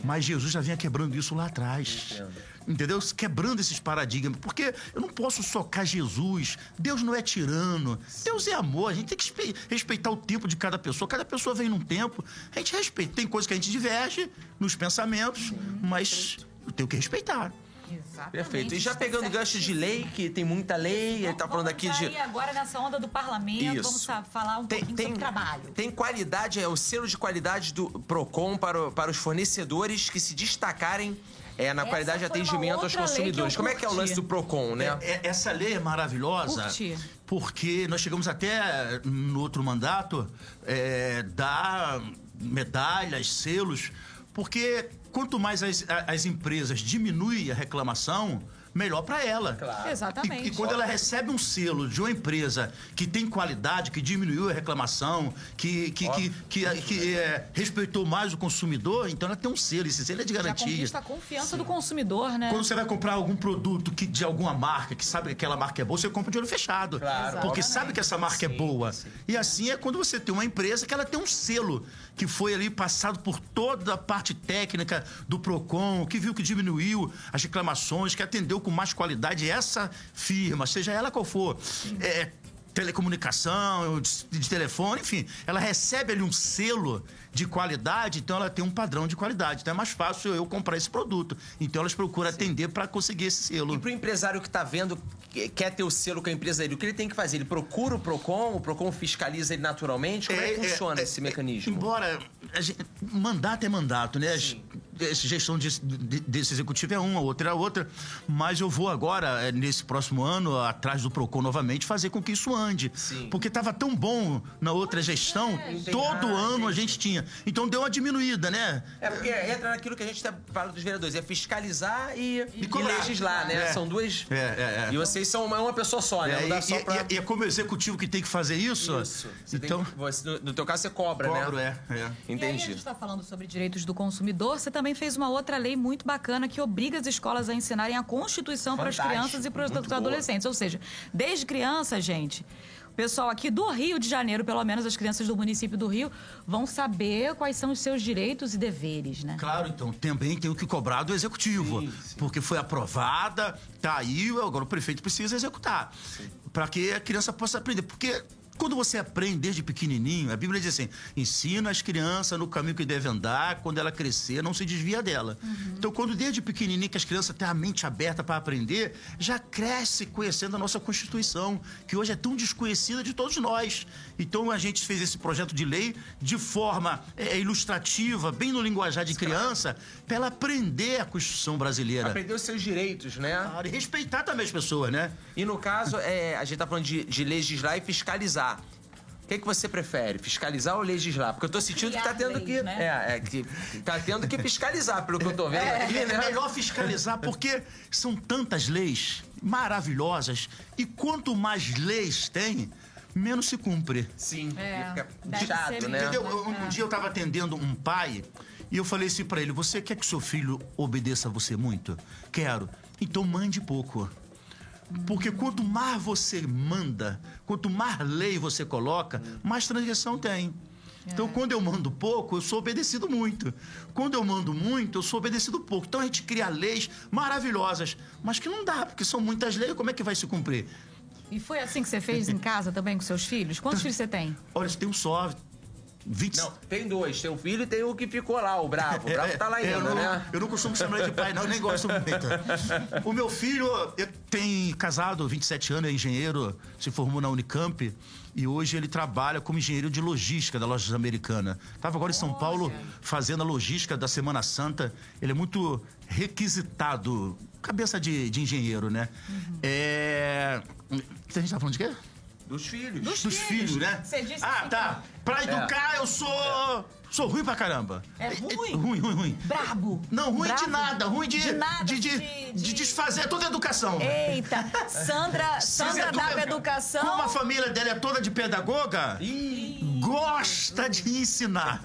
[SPEAKER 2] Mas Jesus já vinha quebrando isso lá atrás.
[SPEAKER 1] Entendo.
[SPEAKER 2] Entendeu? Quebrando esses paradigmas. Porque eu não posso socar Jesus. Deus não é tirano. Deus é amor. A gente tem que espe- respeitar o tempo de cada pessoa. Cada pessoa vem num tempo. A gente respeita. Tem coisas que a gente diverge nos pensamentos, mas eu tenho que respeitar.
[SPEAKER 3] Exatamente.
[SPEAKER 1] Perfeito. E já pegando gancho de lei, que tem muita lei, ele tá falando aqui
[SPEAKER 3] vamos
[SPEAKER 1] de.
[SPEAKER 3] agora nessa onda do parlamento,
[SPEAKER 1] Isso.
[SPEAKER 3] vamos falar um
[SPEAKER 1] Tem,
[SPEAKER 3] pouquinho
[SPEAKER 1] tem,
[SPEAKER 3] sobre trabalho.
[SPEAKER 1] tem qualidade, é o selo de qualidade do PROCON para, para os fornecedores que se destacarem é, na
[SPEAKER 3] Essa
[SPEAKER 1] qualidade de atendimento aos consumidores. Como é que é o lance do PROCON, né?
[SPEAKER 2] É- é- essa lei é maravilhosa
[SPEAKER 3] Curti.
[SPEAKER 2] porque nós chegamos até no outro mandato é, dar medalhas, selos, porque quanto mais as, as empresas diminuem a reclamação, melhor para ela.
[SPEAKER 1] Claro.
[SPEAKER 3] Exatamente.
[SPEAKER 2] E, e quando ela recebe um selo de uma empresa que tem qualidade, que diminuiu a reclamação, que, que, que, que, que, é, respeitou mais o consumidor, então ela tem um selo. Esse selo é de
[SPEAKER 3] Já
[SPEAKER 2] garantia.
[SPEAKER 3] conquista a confiança do consumidor, né?
[SPEAKER 2] Quando você vai comprar algum produto que, de alguma marca, que sabe que aquela marca é boa, você compra de olho fechado.
[SPEAKER 1] Claro.
[SPEAKER 2] Porque
[SPEAKER 3] Exatamente.
[SPEAKER 2] sabe que essa marca é
[SPEAKER 1] Sim,
[SPEAKER 2] boa.
[SPEAKER 1] sim.
[SPEAKER 2] E assim é quando você tem uma empresa que ela tem um selo que foi ali passado por toda a parte técnica do PROCON, que viu que diminuiu as reclamações, que atendeu com mais qualidade essa firma, seja ela qual for. É, telecomunicação, de, telefone, enfim, ela recebe ali um selo de qualidade, então ela tem um padrão de qualidade. Então é mais fácil eu comprar esse produto. Então elas procuram atender para conseguir esse
[SPEAKER 1] E
[SPEAKER 2] selo.
[SPEAKER 1] pro empresário que tá vendo, que quer ter o selo com a empresa dele, o que ele tem que fazer? Ele procura o PROCON, o PROCON fiscaliza ele naturalmente? Como é, que funciona
[SPEAKER 2] é,
[SPEAKER 1] esse
[SPEAKER 2] é,
[SPEAKER 1] mecanismo?
[SPEAKER 2] Embora gente- mandato é mandato, né? Essa gestão de- de- desse executivo é uma, outra é outra. Mas eu vou agora, é, nesse próximo ano, atrás do PROCON novamente, fazer com que isso ande.
[SPEAKER 1] Sim.
[SPEAKER 2] Porque estava tão bom na outra gestão, todo
[SPEAKER 1] Ah,
[SPEAKER 2] ano a gente tinha. Então deu uma diminuída, né?
[SPEAKER 1] É porque entra naquilo que a gente tá fala dos vereadores, é fiscalizar e, e
[SPEAKER 2] cobrar.
[SPEAKER 1] legislar, né?
[SPEAKER 2] É.
[SPEAKER 1] São duas.
[SPEAKER 2] É, é, é.
[SPEAKER 1] E vocês são uma, uma pessoa só, né?
[SPEAKER 2] É, e,
[SPEAKER 1] só
[SPEAKER 2] e-
[SPEAKER 1] pra.
[SPEAKER 2] e- e é como executivo que tem que fazer isso.
[SPEAKER 1] Isso. Você tem
[SPEAKER 2] então,
[SPEAKER 1] que- você- no, no teu caso, você cobra,
[SPEAKER 2] cobro,
[SPEAKER 1] né?
[SPEAKER 2] é, é.
[SPEAKER 3] E aí a
[SPEAKER 1] Entendi.
[SPEAKER 3] gente está falando sobre direitos do consumidor. Você também fez uma outra lei muito bacana que obriga as escolas a ensinarem a Constituição para as
[SPEAKER 1] Fantástico,
[SPEAKER 3] crianças e para os adolescentes. Ou seja, desde criança, gente, o pessoal aqui do Rio de Janeiro, pelo menos as crianças do município do Rio, vão saber quais são os seus direitos e deveres, né?
[SPEAKER 2] Claro, então também tem o que cobrar do executivo.
[SPEAKER 1] Sim, sim.
[SPEAKER 2] Porque foi aprovada, tá aí, agora o prefeito precisa executar. Para que a criança possa aprender. Porque Quando você aprende desde pequenininho, a Bíblia diz assim: ensina as crianças no caminho que devem andar, quando ela crescer, não se desvia dela. Uhum. Então, quando desde pequenininho que as crianças têm a mente aberta para aprender, já cresce conhecendo a nossa Constituição, que hoje é tão desconhecida de todos nós. Então, a gente fez esse projeto de lei de forma é, ilustrativa, bem no linguajar de criança, para ela aprender a Constituição brasileira.
[SPEAKER 1] Aprender os seus direitos, né?
[SPEAKER 2] Claro, e respeitar também as pessoas, né?
[SPEAKER 1] E no caso, é, a gente tá falando de, de legislar e fiscalizar fiscalizar. O que, que você prefere, fiscalizar ou legislar? Porque eu tô sentindo Criar que tá tendo leis, que. Né? É, é, que tá tendo que fiscalizar, pelo que eu tô vendo é, aqui, né?
[SPEAKER 2] É melhor fiscalizar, porque são tantas leis maravilhosas e quanto mais leis tem, menos se cumpre.
[SPEAKER 1] Sim, é, fica chato, né?
[SPEAKER 2] Entendeu? Um, um dia eu tava atendendo um pai e eu falei assim pra ele: Você quer que seu filho obedeça a você muito? Quero. Então mande pouco. Porque quanto mais você manda, quanto mais lei você coloca, mais transgressão tem. Então, é. quando eu mando pouco, eu sou obedecido muito. Quando eu mando muito, eu sou obedecido pouco. Então, a gente cria leis maravilhosas, mas que não dá, porque são muitas leis, como é que vai se cumprir?
[SPEAKER 3] E foi assim que você fez em casa também com seus filhos? Quantos filhos você tem?
[SPEAKER 2] Olha, você tem um só,
[SPEAKER 1] 20... Não, tem dois. Tem um filho e tem o que ficou lá, o Bravo. O Bravo é, tá lá <laughs> ainda,
[SPEAKER 2] eu
[SPEAKER 1] não,
[SPEAKER 2] né? Eu não costumo chamar ele de pai, não, nem gosto muito. O meu filho tem casado, 27 anos, é engenheiro, se formou na Unicamp e hoje ele trabalha como engenheiro de logística da Lojas Americana. Estava agora em São Paulo fazendo a logística da Semana Santa. Ele é muito requisitado, cabeça de, de engenheiro, né? Uhum. É... A gente tá falando de quê?
[SPEAKER 1] Dos filhos.
[SPEAKER 2] Dos, Dos filhos. filhos, né?
[SPEAKER 3] Você disse
[SPEAKER 2] ah, tá. Pra educar, é. eu sou. Sou ruim pra caramba.
[SPEAKER 3] É ruim?
[SPEAKER 2] É, ruim, ruim, ruim.
[SPEAKER 3] Brabo.
[SPEAKER 2] Não, ruim
[SPEAKER 3] Brabo.
[SPEAKER 2] de nada. Ruim de,
[SPEAKER 3] de, nada,
[SPEAKER 2] de, de, de, de desfazer toda a educação.
[SPEAKER 3] Eita, Sandra, <laughs> Sandra dava educação.
[SPEAKER 2] Como a família dela é toda de pedagoga,
[SPEAKER 1] Ih.
[SPEAKER 2] Gosta de ensinar.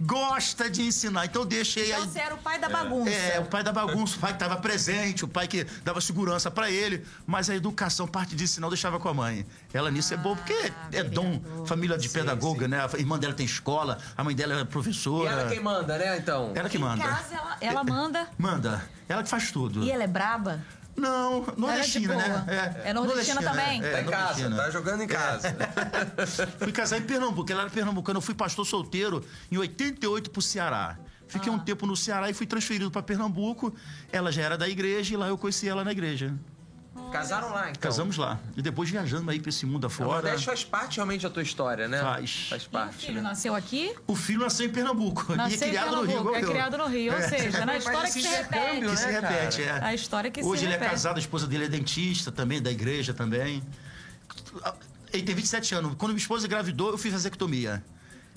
[SPEAKER 2] gosta de ensinar. Então deixei
[SPEAKER 3] então
[SPEAKER 2] aí.
[SPEAKER 3] você era o pai da bagunça.
[SPEAKER 2] É, o pai da bagunça, o pai que estava presente, o pai que dava segurança para ele. Mas a educação, parte de ensinar, eu deixava com a mãe. Ela nisso ah, é boa, porque é dom, família de sim, pedagoga, sim. né? A irmã dela tem escola, a mãe dela é professora.
[SPEAKER 1] E ela quem manda, né, então?
[SPEAKER 2] Ela que manda.
[SPEAKER 3] Em casa, ela, ela manda?
[SPEAKER 2] Manda. Ela que faz tudo.
[SPEAKER 3] E ela é braba?
[SPEAKER 2] Não, nordestina,
[SPEAKER 3] né? É, é nordestina também?
[SPEAKER 1] É, tá em casa, tá jogando em casa.
[SPEAKER 2] É. <laughs> fui casar em Pernambuco, ela era pernambucana. Eu fui pastor solteiro em 88 pro Ceará. Fiquei ah. um tempo no Ceará e fui transferido para Pernambuco. Ela já era da igreja e lá eu conheci ela na igreja.
[SPEAKER 1] Casaram lá, então?
[SPEAKER 2] Casamos lá. E depois viajando aí pra esse mundo afora. O
[SPEAKER 1] Nordeste faz parte realmente da tua história, né?
[SPEAKER 2] Faz.
[SPEAKER 1] Faz parte.
[SPEAKER 3] E o filho
[SPEAKER 1] né?
[SPEAKER 3] nasceu aqui?
[SPEAKER 2] O filho nasceu em Pernambuco.
[SPEAKER 3] Nasceu
[SPEAKER 2] e é criado
[SPEAKER 3] no
[SPEAKER 2] Rio.
[SPEAKER 3] É criado no Rio, ou é. seja, na história que se repete.
[SPEAKER 2] Que se
[SPEAKER 1] né,
[SPEAKER 2] repete,
[SPEAKER 1] é.
[SPEAKER 3] A história que
[SPEAKER 2] Hoje
[SPEAKER 3] se
[SPEAKER 2] ele
[SPEAKER 3] repete.
[SPEAKER 2] é casado, a esposa dele é dentista também, da igreja também. Ele tem 27 anos. Quando minha esposa engravidou, eu fiz vasectomia.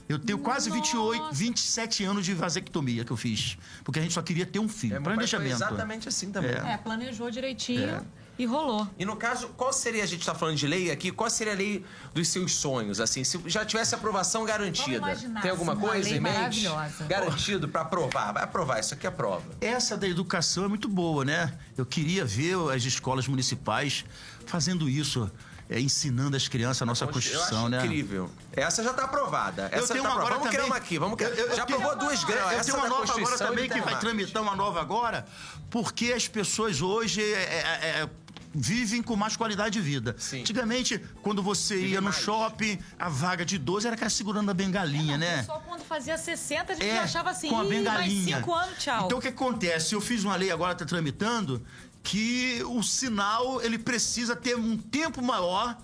[SPEAKER 2] Eu tenho quase 28, 27 anos de vasectomia que eu fiz. Porque a gente só queria ter um filho.
[SPEAKER 1] É,
[SPEAKER 2] planejamento.
[SPEAKER 1] exatamente assim também.
[SPEAKER 3] É, planejou direitinho. É. E rolou.
[SPEAKER 1] E no caso, qual seria, a gente está falando de lei aqui, qual seria a lei dos seus sonhos, assim, se já tivesse aprovação garantida? Tem alguma coisa em mente? Garantido para aprovar, vai aprovar, isso aqui é prova.
[SPEAKER 2] Essa da educação é muito boa, né? Eu queria ver as escolas municipais fazendo isso. É, ensinando as crianças a nossa Constituição,
[SPEAKER 1] né? Incrível. Essa já está aprovada. Essa
[SPEAKER 2] eu tenho
[SPEAKER 1] tá
[SPEAKER 2] uma agora
[SPEAKER 1] Vamos
[SPEAKER 2] também.
[SPEAKER 1] criar uma aqui. Vamos criar. Eu, eu, já aprovou duas grandes.
[SPEAKER 2] Eu tenho uma nova agora também que vai tramitar uma nova agora, porque as pessoas hoje é, é, é vivem com mais qualidade de vida.
[SPEAKER 1] Sim.
[SPEAKER 2] Antigamente, quando você Vive ia no mais. shopping, a vaga de 12 era aquela segurando a bengalinha, é, né?
[SPEAKER 3] Só quando fazia 60, a gente é, achava assim,
[SPEAKER 2] com a bengalinha.
[SPEAKER 3] mais 5 anos, tchau.
[SPEAKER 2] Então o que acontece? Eu fiz uma lei agora, está tramitando, que o sinal ele precisa ter um tempo maior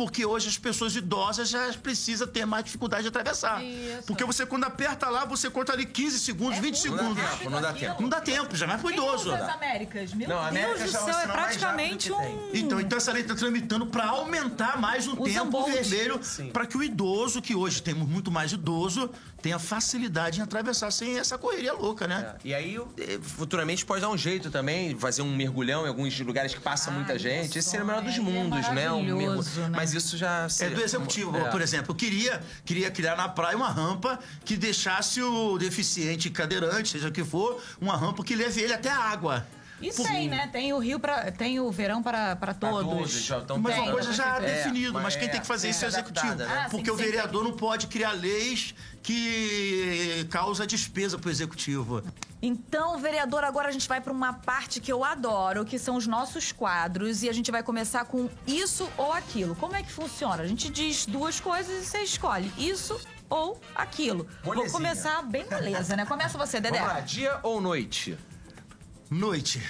[SPEAKER 2] porque hoje as pessoas idosas já precisam ter mais dificuldade de atravessar. Isso. Porque você, quando aperta lá, você conta ali 15 segundos, é 20 segundos.
[SPEAKER 1] Não dá tempo, não dá tempo.
[SPEAKER 2] Não dá tempo, já vai pro idoso.
[SPEAKER 3] As Américas? Meu
[SPEAKER 1] não,
[SPEAKER 3] Deus do céu, é praticamente um...
[SPEAKER 2] Então, então essa lei está tramitando para aumentar mais o, o tempo vermelho para que o idoso, que hoje temos muito mais idoso, tenha facilidade em atravessar sem essa correria louca, né?
[SPEAKER 1] É. E aí, futuramente, pode dar um jeito também, fazer um mergulhão em alguns lugares que passa Ai, muita gente. Esse seria o melhor dos é, mundos,
[SPEAKER 3] é
[SPEAKER 1] né? Um
[SPEAKER 3] mergulho. Né?
[SPEAKER 1] Mas isso já...
[SPEAKER 2] Seria... É do executivo, é. por exemplo. Eu queria, queria criar na praia uma rampa que deixasse o deficiente cadeirante, seja o que for, uma rampa que leve ele até a água.
[SPEAKER 3] E tem, né? Tem o Rio para tem o verão para, para todos. todos
[SPEAKER 1] já estão
[SPEAKER 2] mas uma coisa já é, definido, mas quem
[SPEAKER 1] é,
[SPEAKER 2] tem que fazer
[SPEAKER 1] é,
[SPEAKER 2] isso é o executivo.
[SPEAKER 1] Né?
[SPEAKER 3] Ah,
[SPEAKER 2] porque
[SPEAKER 3] sim,
[SPEAKER 2] o vereador não pode criar leis que causa despesa para o executivo.
[SPEAKER 3] Então, vereador, agora a gente vai para uma parte que eu adoro, que são os nossos quadros, e a gente vai começar com isso ou aquilo. Como é que funciona? A gente diz duas coisas e você escolhe isso ou aquilo. Vou começar bem beleza, né? Começa você, Dedé.
[SPEAKER 1] Vamos lá, dia ou noite?
[SPEAKER 2] Noite.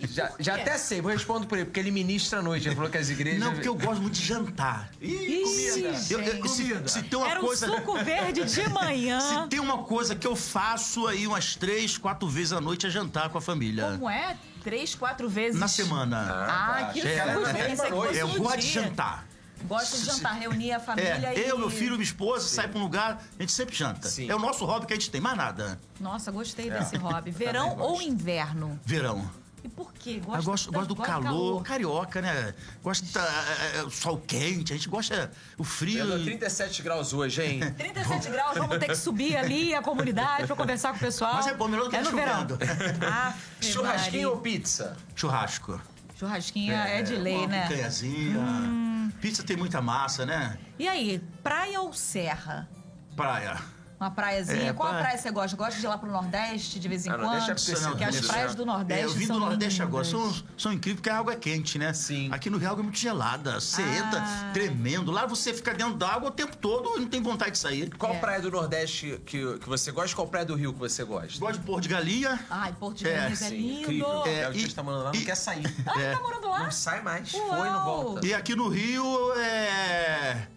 [SPEAKER 1] Já, já até sei, vou responder por ele, porque ele ministra à noite. Ele falou que as igrejas.
[SPEAKER 2] Não, porque eu gosto muito de jantar.
[SPEAKER 1] Ih, comida.
[SPEAKER 2] Eu- eu- se, se tem uma
[SPEAKER 3] Era um
[SPEAKER 2] coisa.
[SPEAKER 3] suco verde de <laughs> manhã.
[SPEAKER 2] Se tem uma coisa que eu faço aí umas três, quatro vezes à noite é jantar com a família.
[SPEAKER 3] Como é? Três, quatro vezes.
[SPEAKER 2] Na semana.
[SPEAKER 3] Ah,
[SPEAKER 1] tá.
[SPEAKER 3] que
[SPEAKER 1] que noite.
[SPEAKER 3] fosse
[SPEAKER 2] eu
[SPEAKER 3] um
[SPEAKER 2] gosto de jantar.
[SPEAKER 3] Gosto de jantar, reunir a família
[SPEAKER 2] É,
[SPEAKER 3] e...
[SPEAKER 2] eu, meu filho, minha esposa, sai pra um lugar, a gente sempre janta.
[SPEAKER 1] Sim.
[SPEAKER 2] É o nosso hobby que a gente tem, mais nada.
[SPEAKER 3] Nossa, gostei
[SPEAKER 2] É.
[SPEAKER 3] desse hobby. <laughs> Verão ou inverno?
[SPEAKER 2] Verão.
[SPEAKER 3] E por quê?
[SPEAKER 2] Eu gosto, gosto do
[SPEAKER 3] gosto
[SPEAKER 2] calor, carioca, né? Gosto do sol quente, a gente gosta o frio.
[SPEAKER 1] Deu 37 graus hoje, hein? <laughs>
[SPEAKER 3] 37 graus, vamos ter que subir ali a comunidade pra conversar com o pessoal.
[SPEAKER 2] Mas é bom, melhor do que
[SPEAKER 3] é no
[SPEAKER 2] chovendo.
[SPEAKER 3] verão. Ave
[SPEAKER 1] Churrasquinho ou pizza?
[SPEAKER 2] Churrasco.
[SPEAKER 3] Churrasquinho é, de lei,
[SPEAKER 2] uma
[SPEAKER 3] né?
[SPEAKER 2] picanhazinha.
[SPEAKER 3] Hum.
[SPEAKER 2] Pizza tem muita massa, né?
[SPEAKER 3] E aí, praia ou serra?
[SPEAKER 2] Praia.
[SPEAKER 3] Uma praiazinha.
[SPEAKER 2] É,
[SPEAKER 3] Qual
[SPEAKER 2] praia.
[SPEAKER 3] praia você gosta? Gosta de ir lá pro Nordeste de vez em
[SPEAKER 1] Ah,
[SPEAKER 3] quando?
[SPEAKER 1] Nordeste é porque
[SPEAKER 3] Porque as praias
[SPEAKER 2] é-
[SPEAKER 3] do Nordeste
[SPEAKER 2] É, eu vim
[SPEAKER 3] são
[SPEAKER 2] do Nordeste agora, são, são incríveis porque a água é quente, né?
[SPEAKER 1] Sim.
[SPEAKER 2] Aqui no Rio a água é muito gelada. Você
[SPEAKER 3] Ah.
[SPEAKER 2] entra tremendo. Lá você fica dentro d'água o tempo todo e não tem vontade de sair.
[SPEAKER 1] Qual
[SPEAKER 3] É.
[SPEAKER 1] praia do Nordeste que, que você gosta? Qual praia do Rio que você gosta?
[SPEAKER 2] Gosto de pôr de galinha.
[SPEAKER 3] Ai, Porto de
[SPEAKER 2] É,
[SPEAKER 3] Galinhas é,
[SPEAKER 1] Sim,
[SPEAKER 3] lindo.
[SPEAKER 1] incrível.
[SPEAKER 2] É,
[SPEAKER 1] É, o
[SPEAKER 2] e-
[SPEAKER 1] que está morando lá não
[SPEAKER 2] e-
[SPEAKER 1] quer sair. <laughs>
[SPEAKER 3] Ah,
[SPEAKER 2] É.
[SPEAKER 3] tá morando lá?
[SPEAKER 1] Não sai mais.
[SPEAKER 3] Uau.
[SPEAKER 1] Foi e não volta.
[SPEAKER 2] E aqui no Rio é.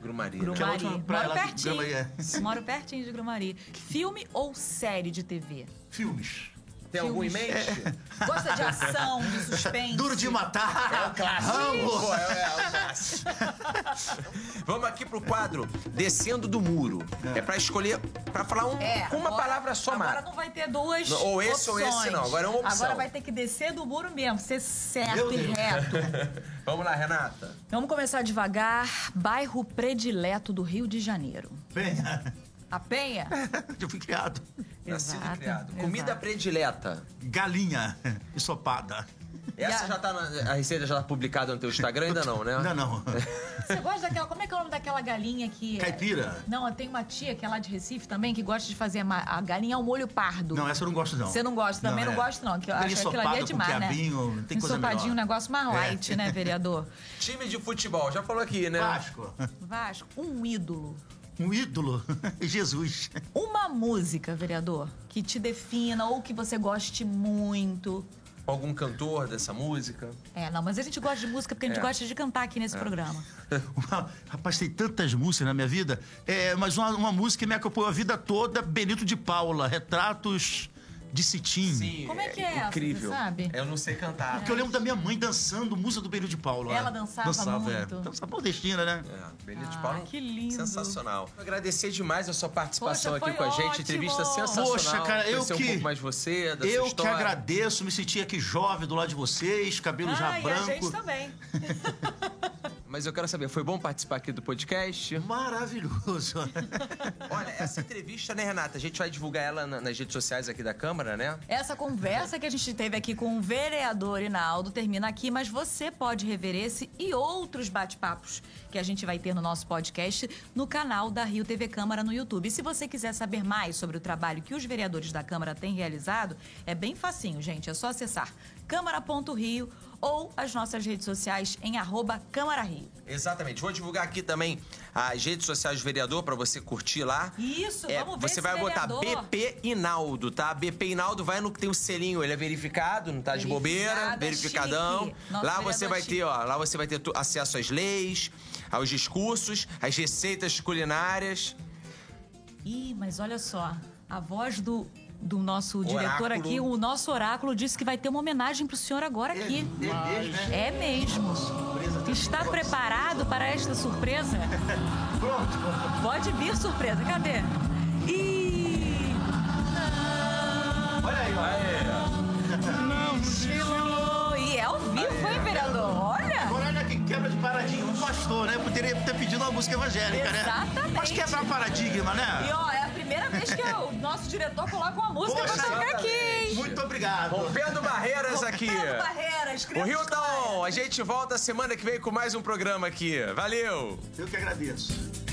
[SPEAKER 2] Grumari. É
[SPEAKER 3] Grumari.
[SPEAKER 2] última praia
[SPEAKER 3] Moro pertinho.
[SPEAKER 2] Grumari, é.
[SPEAKER 3] Moro pertinho de Grumari. <laughs> Filme ou série de TV?
[SPEAKER 2] Filmes.
[SPEAKER 1] Tem algum em mente?
[SPEAKER 3] Gosta de ação, de suspense?
[SPEAKER 2] Duro de matar.
[SPEAKER 1] É o clássico.
[SPEAKER 2] Rambo.
[SPEAKER 1] É, é o clássico. Vamos aqui pro quadro Descendo do Muro. É, pra escolher, pra falar um,
[SPEAKER 3] É,
[SPEAKER 1] com uma
[SPEAKER 3] agora-
[SPEAKER 1] palavra só,
[SPEAKER 3] Agora não vai ter duas
[SPEAKER 1] Não, ou esse ou
[SPEAKER 3] opções.
[SPEAKER 1] esse não, agora é uma opção.
[SPEAKER 3] Agora vai ter que descer do muro mesmo, ser certo e reto. <laughs>
[SPEAKER 1] Vamos lá, Renata.
[SPEAKER 3] Vamos começar devagar. Bairro predileto do Rio de Janeiro.
[SPEAKER 2] Penha.
[SPEAKER 3] A Penha? <laughs>
[SPEAKER 2] Eu fui criado.
[SPEAKER 1] Nascido
[SPEAKER 3] Exato,
[SPEAKER 1] e criado.
[SPEAKER 3] exato.
[SPEAKER 1] Comida predileta.
[SPEAKER 2] Galinha <laughs> ensopada.
[SPEAKER 1] Essa
[SPEAKER 3] a-
[SPEAKER 1] já tá na, a receita já tá publicada no teu Instagram ainda não, né?
[SPEAKER 2] Não, não. <laughs>
[SPEAKER 3] Você gosta daquela. Como é que é o nome daquela galinha que.
[SPEAKER 2] Caipira?
[SPEAKER 3] Não, tem uma tia que é lá de Recife também que gosta de fazer ma- a galinha ao molho pardo.
[SPEAKER 2] Não, essa eu não gosto, não.
[SPEAKER 3] Você não gosta, também não,
[SPEAKER 2] é.
[SPEAKER 3] gosto, não. Que eu acho que aquilo ali é
[SPEAKER 2] ensopada
[SPEAKER 3] demais,
[SPEAKER 2] com
[SPEAKER 3] né?
[SPEAKER 2] quiabinho, não tem coisa
[SPEAKER 3] Ensopadinho, um negócio mais
[SPEAKER 2] É.
[SPEAKER 3] light, né, vereador?
[SPEAKER 1] Time de futebol, já falou aqui, né?
[SPEAKER 2] Vasco.
[SPEAKER 3] Vasco, um ídolo.
[SPEAKER 2] Um ídolo. <laughs> Jesus.
[SPEAKER 3] Uma música, vereador, que te defina ou que você goste muito.
[SPEAKER 1] Algum cantor dessa música?
[SPEAKER 3] É, não, mas a gente gosta de música porque a gente
[SPEAKER 1] É.
[SPEAKER 3] gosta de cantar aqui nesse programa. <laughs>
[SPEAKER 2] Uma- rapaz, tem tantas músicas na minha vida. É, mas uma, uma música que me acompanhou a vida toda, Benito de Paula, Retratos de Citim.
[SPEAKER 3] Como é que é essa,
[SPEAKER 1] Incrível.
[SPEAKER 3] você sabe?
[SPEAKER 1] Eu não sei cantar.
[SPEAKER 2] Porque eu lembro da minha mãe dançando música do Benito de Paula.
[SPEAKER 3] Ela dançava muito.
[SPEAKER 2] É. Dançava nordestina, né?
[SPEAKER 1] É, Benito de
[SPEAKER 3] Ah,
[SPEAKER 1] Paulo.
[SPEAKER 3] que lindo.
[SPEAKER 1] Sensacional. Agradecer demais a sua participação
[SPEAKER 3] Poxa,
[SPEAKER 1] aqui com a gente.
[SPEAKER 3] ótimo.
[SPEAKER 1] Entrevista sensacional.
[SPEAKER 2] Poxa, cara, eu
[SPEAKER 1] Conhecer
[SPEAKER 2] que-
[SPEAKER 1] um pouco mais de você, da
[SPEAKER 2] Eu que agradeço, me senti aqui jovem do lado de vocês, cabelo já
[SPEAKER 3] ah, e a
[SPEAKER 2] branco.
[SPEAKER 3] gente também. <laughs>
[SPEAKER 1] Mas eu quero saber, foi bom participar aqui do podcast?
[SPEAKER 2] Maravilhoso. <laughs>
[SPEAKER 1] Olha, essa entrevista, né, Renata? A gente vai divulgar ela na- nas redes sociais aqui da Câmara, né?
[SPEAKER 3] Essa conversa que a gente teve aqui com o vereador Inaldo termina aqui, mas você pode rever esse e outros bate-papos que a gente vai ter no nosso podcast no canal da Rio TV Câmara no YouTube. E se você quiser saber mais sobre o trabalho que os vereadores da Câmara têm realizado, é bem facinho, gente. É só acessar câmara.rio ou as nossas redes sociais em arroba Câmara Rio.
[SPEAKER 1] Exatamente. Vou divulgar aqui também as redes sociais do vereador pra você curtir lá.
[SPEAKER 3] Isso,
[SPEAKER 1] É,
[SPEAKER 3] vamos ver
[SPEAKER 1] você vai botar
[SPEAKER 3] vereador.
[SPEAKER 1] BP Inaldo, tá? BP Inaldo vai no que tem o selinho, ele é verificado, não tá de bobeira,
[SPEAKER 3] é
[SPEAKER 1] verificadão. lá você vai
[SPEAKER 3] chique.
[SPEAKER 1] ter, ó, lá você vai ter acesso às leis, aos discursos, às receitas culinárias.
[SPEAKER 3] Ih, mas olha só, a voz do, do nosso diretor
[SPEAKER 1] Oráculo.
[SPEAKER 3] aqui, o nosso oráculo, disse que vai ter uma homenagem pro senhor agora aqui. É mesmo. Está preparado para esta surpresa? <laughs>
[SPEAKER 2] Pronto.
[SPEAKER 3] Pode vir surpresa, cadê? Ih!
[SPEAKER 2] Olha aí, olha.
[SPEAKER 3] Chegou! E é ao vivo, hein, vereador? Olha!
[SPEAKER 2] Olha que quebra de paradigma. Um pastor, né? Poderia ter pedido uma música evangélica, né?
[SPEAKER 3] Exatamente.
[SPEAKER 2] Mas quebrar paradigma, né?
[SPEAKER 3] E ó, é a primeira primeira vez que o nosso diretor coloca uma música Poxa, pra tocar aqui, hein?
[SPEAKER 2] Muito obrigado.
[SPEAKER 1] Rompendo barreiras aqui.
[SPEAKER 3] Rompendo barreiras,
[SPEAKER 1] O Hilton, a gente volta semana que vem com mais um programa aqui. Valeu!
[SPEAKER 2] Eu que agradeço.